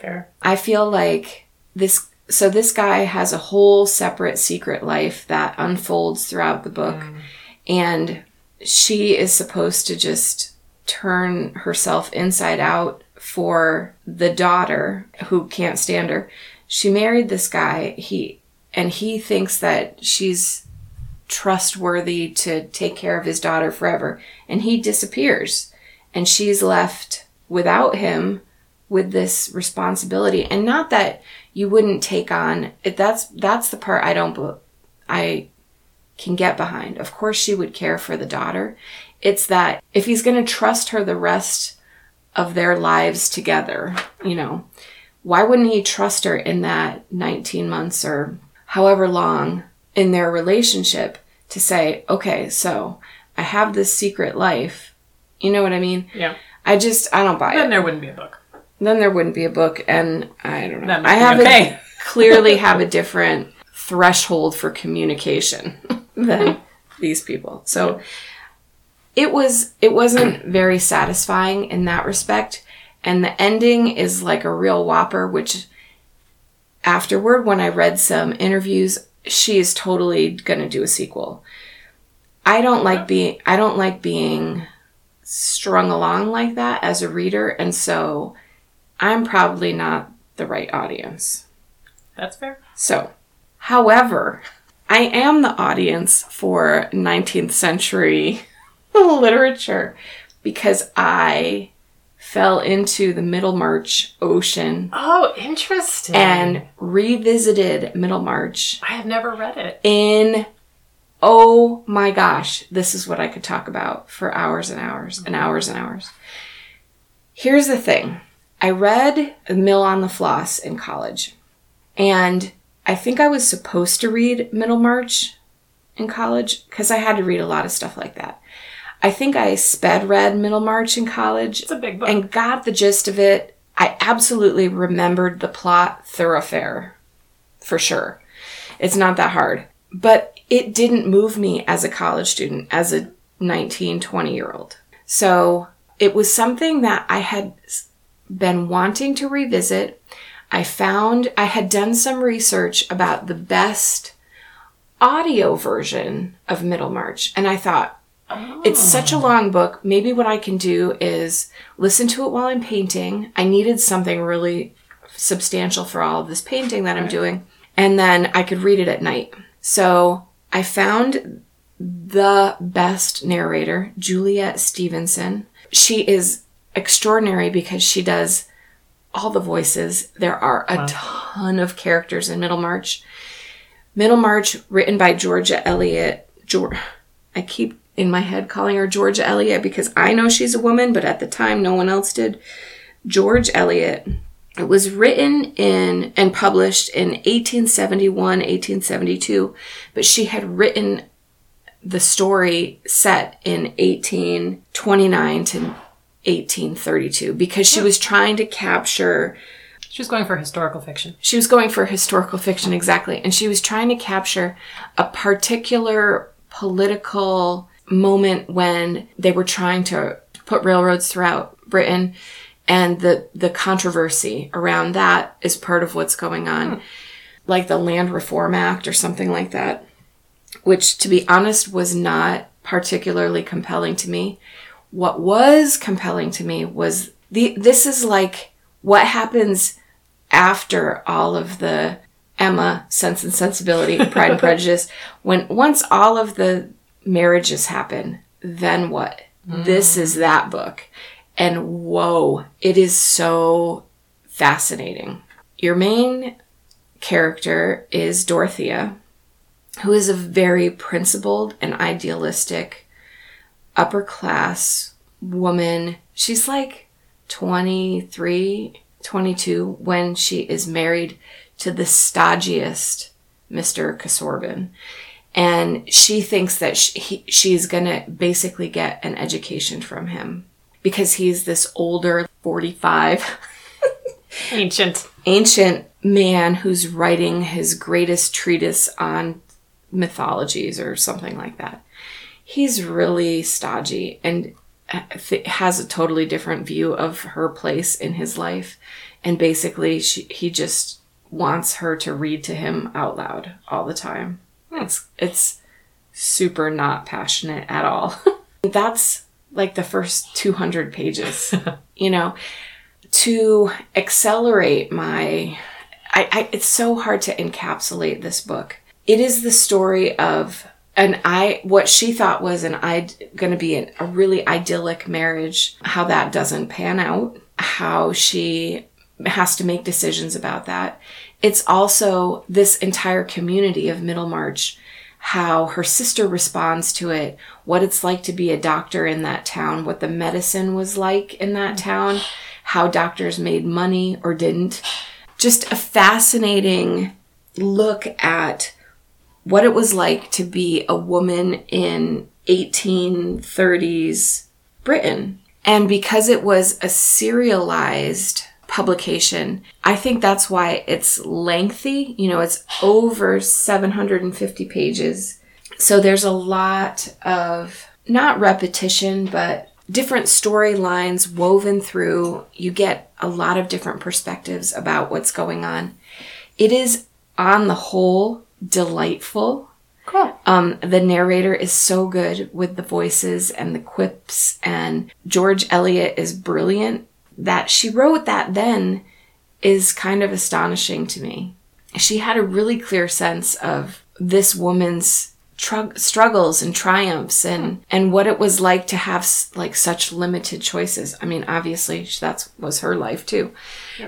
Fair. I feel like this so this guy has a whole separate secret life that unfolds throughout the book mm. and she is supposed to just turn herself inside out for the daughter who can't stand her. She married this guy, he and he thinks that she's trustworthy to take care of his daughter forever and he disappears and she's left without him with this responsibility and not that you wouldn't take on it that's that's the part I don't I can get behind. Of course she would care for the daughter. It's that if he's going to trust her the rest of their lives together, you know, why wouldn't he trust her in that 19 months or however long in their relationship to say, okay, so I have this secret life. You know what I mean? Yeah. I just, I don't buy then it. Then there wouldn't be a book then there wouldn't be a book and i don't know. I have okay. a, clearly have a different threshold for communication than these people. So it was it wasn't very satisfying in that respect and the ending is like a real whopper which afterward when i read some interviews she is totally going to do a sequel. I don't like being i don't like being strung along like that as a reader and so I'm probably not the right audience. That's fair. So, however, I am the audience for 19th century literature because I fell into the Middlemarch Ocean. Oh, interesting. And revisited Middlemarch. I have never read it. In oh my gosh, this is what I could talk about for hours and hours and hours and hours. Here's the thing I read Mill on the Floss in college. And I think I was supposed to read Middlemarch in college because I had to read a lot of stuff like that. I think I sped read Middlemarch in college. It's a big book. And got the gist of it. I absolutely remembered the plot thoroughfare for sure. It's not that hard. But it didn't move me as a college student, as a 19, 20 year old. So it was something that I had been wanting to revisit. I found I had done some research about the best audio version of Middlemarch, and I thought, oh. it's such a oh. long book. Maybe what I can do is listen to it while I'm painting. I needed something really substantial for all of this painting that I'm doing, and then I could read it at night. So I found the best narrator, Juliet Stevenson. She is extraordinary because she does all the voices. There are a wow. ton of characters in Middlemarch. Middlemarch, written by Georgia Eliot. George, I keep in my head calling her Georgia Eliot because I know she's a woman, but at the time no one else did. George Eliot. It was written in and published in 1871, 1872, but she had written the story set in 1829 to 1832 because she was trying to capture she was going for historical fiction. She was going for historical fiction exactly and she was trying to capture a particular political moment when they were trying to put railroads throughout Britain and the the controversy around that is part of what's going on. Hmm. like the Land Reform Act or something like that, which to be honest was not particularly compelling to me. What was compelling to me was the this is like what happens after all of the Emma Sense and Sensibility, Pride and Prejudice. When once all of the marriages happen, then what? This mm. is that book. And whoa, it is so fascinating. Your main character is Dorothea, who is a very principled and idealistic upper class woman. She's like 23, 22 when she is married to the stodgiest Mr. Casaubon. And she thinks that she, he, she's going to basically get an education from him because he's this older 45 Ancient. ancient man who's writing his greatest treatise on mythologies or something like that. He's really stodgy and uh, th- has a totally different view of her place in his life. And basically, she, he just wants her to read to him out loud all the time. It's it's super not passionate at all. That's like the first 200 pages, you know to accelerate my I, I it's so hard to encapsulate this book it is the story of an i what she thought was an i going to be an, a really idyllic marriage how that doesn't pan out how she has to make decisions about that it's also this entire community of middlemarch how her sister responds to it what it's like to be a doctor in that town what the medicine was like in that town how doctors made money or didn't. Just a fascinating look at what it was like to be a woman in 1830s Britain. And because it was a serialized publication, I think that's why it's lengthy. You know, it's over 750 pages. So there's a lot of not repetition, but different storylines woven through. You get a lot of different perspectives about what's going on. It is, on the whole, delightful. Cool. Um, the narrator is so good with the voices and the quips, and George Eliot is brilliant. That she wrote that then is kind of astonishing to me. She had a really clear sense of this woman's tr- struggles and triumphs and and what it was like to have s- like such limited choices. I mean, obviously that was her life too.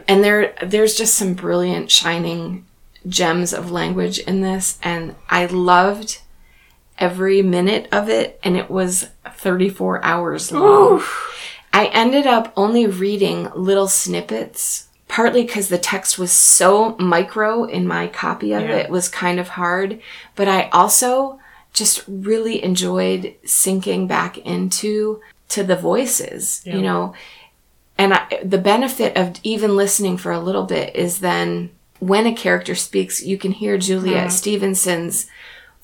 And there there's just some brilliant shining gems of language in this and I loved every minute of it and it was 34 hours long. I ended up only reading little snippets, partly because the text was so micro in my copy of Yeah. it, was kind of hard. But I also just really enjoyed sinking back into to the voices, Yeah. you know. And I, the benefit of even listening for a little bit is then when a character speaks, you can hear Juliet uh-huh. Stevenson's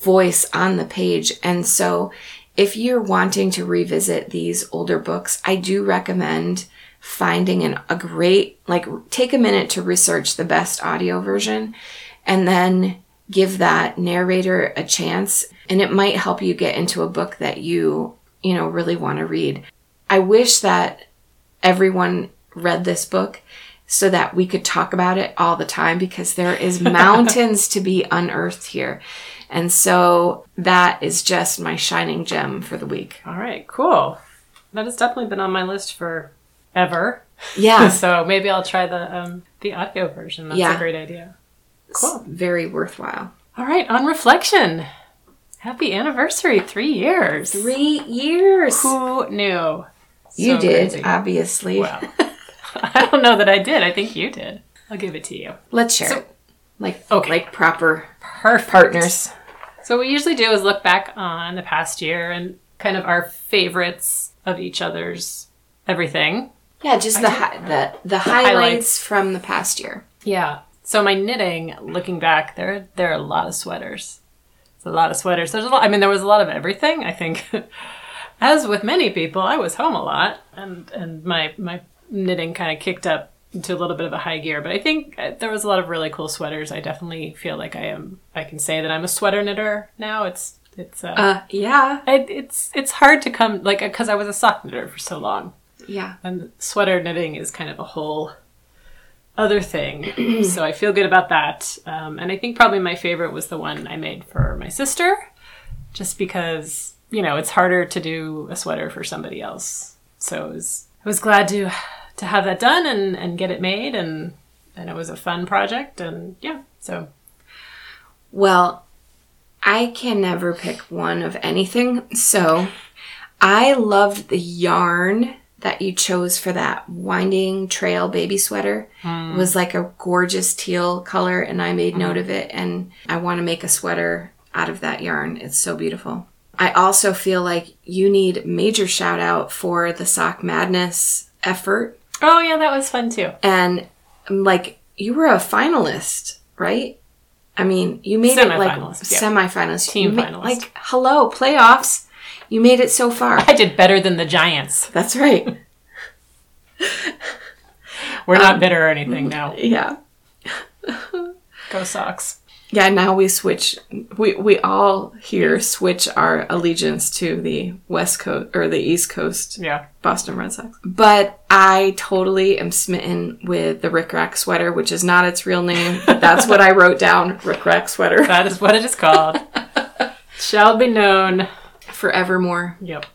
voice on the page. And so if you're wanting to revisit these older books, I do recommend finding an, a great, like, take a minute to research the best audio version and then give that narrator a chance. And it might help you get into a book that you, you know, really want to read. I wish that everyone read this book so that we could talk about it all the time because there is mountains to be unearthed here. And so that is just my shining gem for the week. All right, cool. That has definitely been on my list for ever. Yeah. so maybe I'll try the um, the audio version. That's Yeah. a great idea. Cool. Very worthwhile. All right, on reflection. Happy anniversary, three years. Three years. Who knew? You So did, crazy. obviously. Well, I don't know that I did. I think you did. I'll give it to you. Let's share So- it. Like Okay. like proper Perfect. partners. So what we usually do is look back on the past year and kind of our favorites of each other's everything. Yeah, just the hi- the the highlights, highlights. from the past year. Yeah. So my knitting, looking back, there there are a lot of sweaters. It's a lot of sweaters. There's a lot. I mean, there was a lot of everything. I think, as with many people, I was home a lot, and and my my knitting kind of kicked up into a little bit of a high gear. But I think uh, there was a lot of really cool sweaters. I definitely feel like I am. I can say that I'm a sweater knitter now. It's it's uh, Uh, yeah. I, it's it's hard to come like because I was a sock knitter for so long, Yeah. and sweater knitting is kind of a whole other thing. so I feel good about that. Um, and I think probably my favorite was the one I made for my sister, just because you know it's harder to do a sweater for somebody else. So it was, I was glad to to have that done and and get it made and and it was a fun project and yeah. So Well, I can never pick one of anything. So I loved the yarn that you chose for that winding trail baby sweater. Hmm. It was like a gorgeous teal color, and I made mm-hmm. note of it. And I want to make a sweater out of that yarn. It's so beautiful. I also feel like you need major shout out for the sock madness effort oh yeah, that was fun too. and um, like you were a finalist, right? I mean, you made it like Semi-finalist, yeah. semi-finalist, Team ma- finalist. Like, hello, playoffs. You made it so far. I did better than the Giants. That's right. We're not bitter or anything now. Yeah, Go Sox. Yeah. Now we switch. We we all here switch our allegiance to the West Coast or the East Coast Yeah. Boston Red Sox. But I totally am smitten with the Rick Rack sweater, which is not its real name. That's what I wrote down. Rick Rack sweater That is what it is called. Shall be known. forevermore. Yep.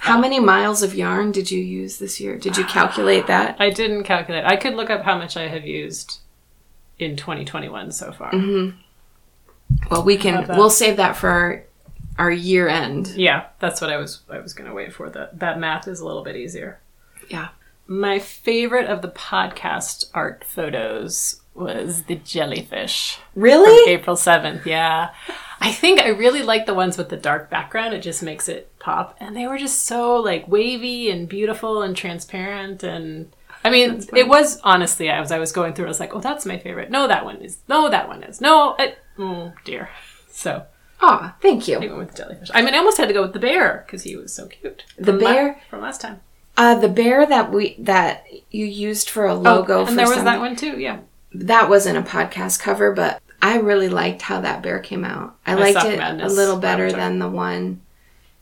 How many miles of yarn did you use this year? Did you calculate that? I didn't calculate. I could look up how much I have used in 2021 so far. Mm-hmm. Well, we can. We'll save that for our, our year end. Yeah, that's what I was I was going to wait for. That that math is a little bit easier. Yeah. My favorite of the podcast art photos was the jellyfish. Really? April 7th, yeah. I think I really like the ones with the dark background. It just makes it pop. And they were just so like wavy and beautiful and transparent and I mean, it was honestly as I was going through, I was like, "Oh, that's my favorite. No, that one is. No, that one is. No, I, oh dear." So Ah, thank you. I went with jellyfish. I mean, I almost had to go with the bear because he was so cute. The From la- bear? from last time. Uh, the bear that we that you used for a logo oh, for and there was some- that one too. Yeah, that wasn't a podcast cover, but I really liked how that bear came out. I liked it Madness a little better than the one.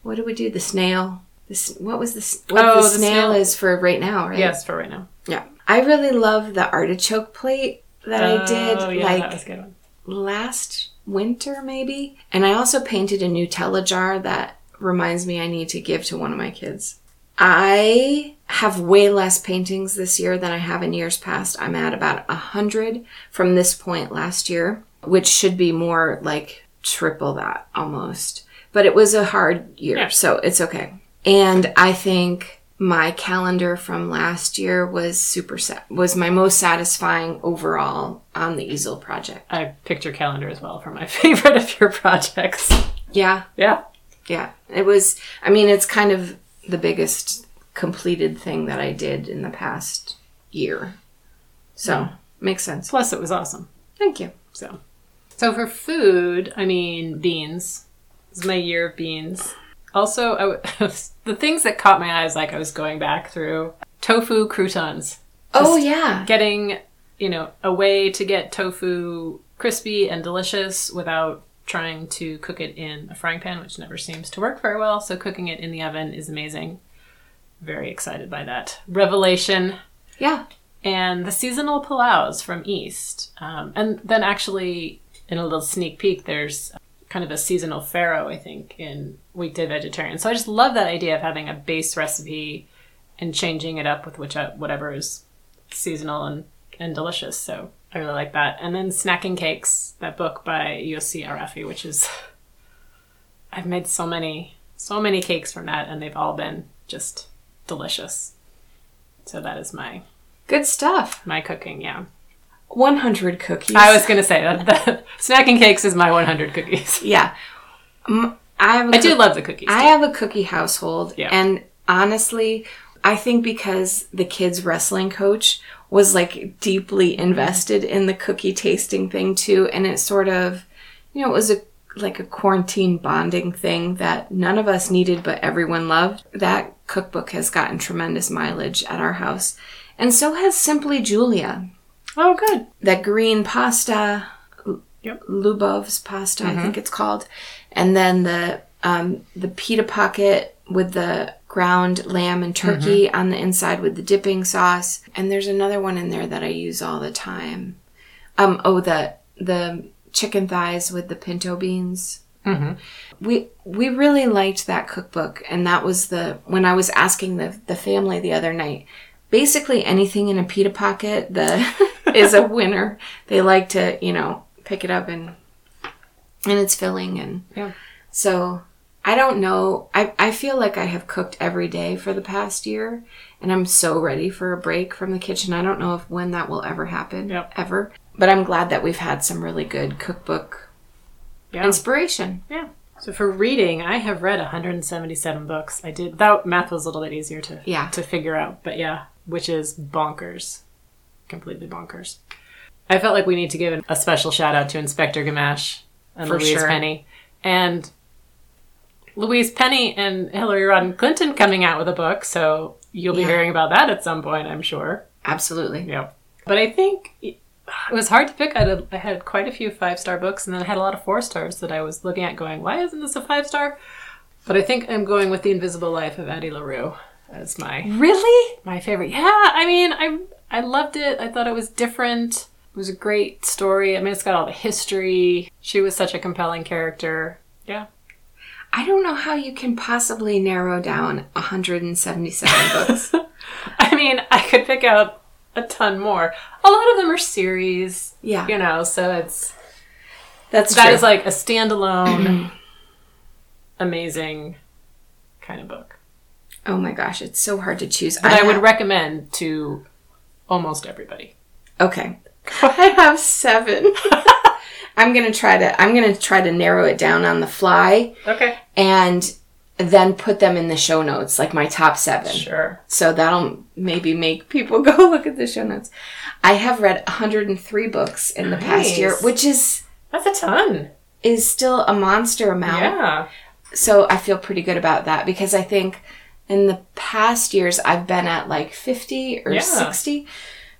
What did we do? The snail. This what was this? What Oh, the, the snail, snail. is for right now, right? yes, for right now. Yeah. I really love the artichoke plate that I did Oh, yeah, like that was a good one. Last winter maybe. And I also painted a Nutella jar that reminds me I need to give to one of my kids. I have way less paintings this year than I have in years past. I'm at about a hundred from this point last year, which should be more like triple that almost. But it was a hard year, Yeah. so it's okay. And I think my calendar from last year was super set was my most satisfying overall on the easel project. I picked your calendar as well for my favorite of your projects. Yeah, Yeah, Yeah, it was. I mean, it's kind of the biggest completed thing that I did in the past year. So, makes sense. plus it was awesome. Thank you. So, so for food, I mean beans. This is my year of beans. Also, I w- the things that caught my eyes, like I was going back through tofu croutons. Oh, yeah. Getting, you know, a way to get tofu crispy and delicious without trying to cook it in a frying pan, which never seems to work very well. So cooking it in the oven is amazing. Very excited by that revelation Yeah. and the seasonal palaus from East. Um, and then actually, in a little sneak peek, there's kind of a seasonal farro, I think, in Weekday Vegetarian. So I just love that idea of having a base recipe and changing it up with which uh, whatever is seasonal and, and delicious. So I really like that. And then Snacking Cakes, that book by Yossy Arefi, which is I've made so many so many cakes from that, and they've all been just delicious. So that is my Good stuff. my cooking, yeah. 100 cookies. I was gonna say that, that snacking cakes is my 100 cookies. Yeah. I have a I do love the cookies. I too. have a cookie household. Yeah. And honestly, I think because the kids' wrestling coach was like deeply invested in the cookie tasting thing too. And it sort of, you know, it was a like a quarantine bonding thing that none of us needed, but everyone loved. That cookbook has gotten tremendous mileage at our house. And so has Simply Julia. Oh, good. That green pasta, Yep. Lubov's pasta, I think it's called. And then the um, the pita pocket with the ground lamb and turkey on the inside with the dipping sauce. And there's another one in there that I use all the time. Um, oh, the the chicken thighs with the pinto beans. Mm-hmm. We we really liked that cookbook, and that was the when I was asking the the family the other night. Basically, anything in a pita pocket the is a winner. They like to you know pick it up and and it's filling and Yeah. so I don't know. I, I feel like I have cooked every day for the past year and I'm so ready for a break from the kitchen. I don't know if when that will ever happen. Yep. Ever. But I'm glad that we've had some really good cookbook Yeah. inspiration. yeah. So for reading, I have read 177 books. I did that math was a little bit easier to Yeah. to figure out, but yeah, which is bonkers, completely bonkers. I felt like we need to give a special shout out to Inspector Gamache and For Louise sure. Penny, and Louise Penny and Hillary Rodham Clinton coming out with a book. So you'll be Yeah. hearing about that at some point, I'm sure. Absolutely. Yep. But I think it was hard to pick. I had, I had quite a few five star books, and then I had a lot of four stars that I was looking at going, why isn't this a five star? But I think I'm going with The Invisible Life of Addie LaRue as my Really? my favorite. Yeah, I mean, I I loved it. I thought it was different. It was a great story. I mean, it's got all the history. She was such a compelling character. Yeah. I don't know how you can possibly narrow down 177 books. I mean, I could pick out a ton more. A lot of them are series, Yeah. you know, so it's That's That true. is like a standalone, amazing kind of book. oh my gosh, it's so hard to choose. That I, would have- recommend to almost everybody. Okay. I have seven. I'm gonna try to I'm gonna try to narrow it down on the fly Okay. and then put them in the show notes, like my top seven. Sure. So that'll maybe make people go look at the show notes. I have read 103 books in the past year, which is That's a ton. is still a monster amount. Yeah. So I feel pretty good about that because I think in the past years I've been at like 50 or Yeah. 60.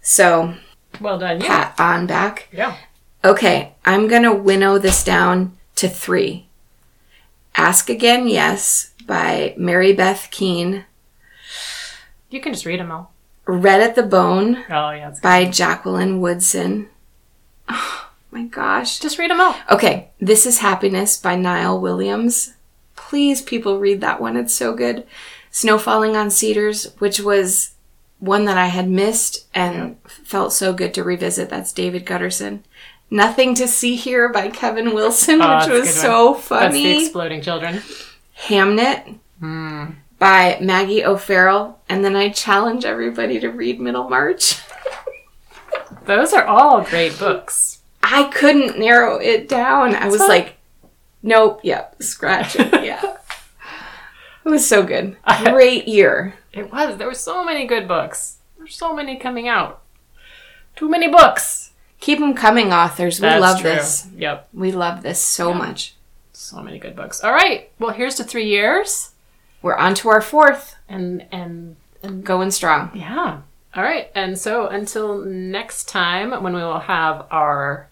So Well done. Yeah. pat on back. Yeah. Okay, I'm going to winnow this down to three. Ask Again Yes by Mary Beth Keane. You can just read them all. Red at the Bone Oh, yeah. by Jacqueline Woodson. Oh my gosh. Just read them all. Okay, This is Happiness by Niall Williams. Please, people, read that one. It's so good. Snow Falling on Cedars, which was one that I had missed and felt so good to revisit. That's David Guterson. Nothing to See Here by Kevin Wilson, Oh, which was so That's the funny. exploding children. Hamnet Hmm. by Maggie O'Farrell. And then I challenge everybody to read Middlemarch. Those are all great books. I couldn't narrow it down. I was like, nope, yep, scratch it. Yeah. it was so good. Great year. It was. There were so many good books. There's so many coming out. Too many books. Keep them coming, authors. We That's love true. this. Yep. We love this so Yeah. much. So many good books. All right. Well, here's to three years, We're on to our fourth. and and and Going strong. yeah. All right. And so until next time, when we will have our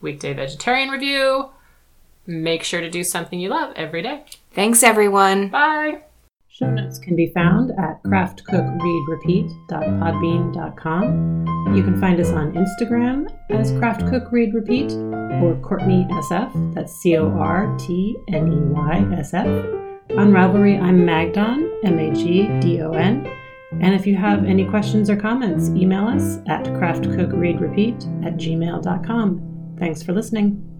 weekday vegetarian review, make sure to do something you love every day. Thanks, everyone. Bye. Show notes can be found at craftcookreadrepeat.podbean.com. You can find us on Instagram as Craft Cook Read Repeat or Cortney SF, that's C O R T N E Y S F. On Ravelry, I'm Magdon, M A G D O N. And if you have any questions or comments, email us at craftcookreadrepeat at gmail.com. Thanks for listening.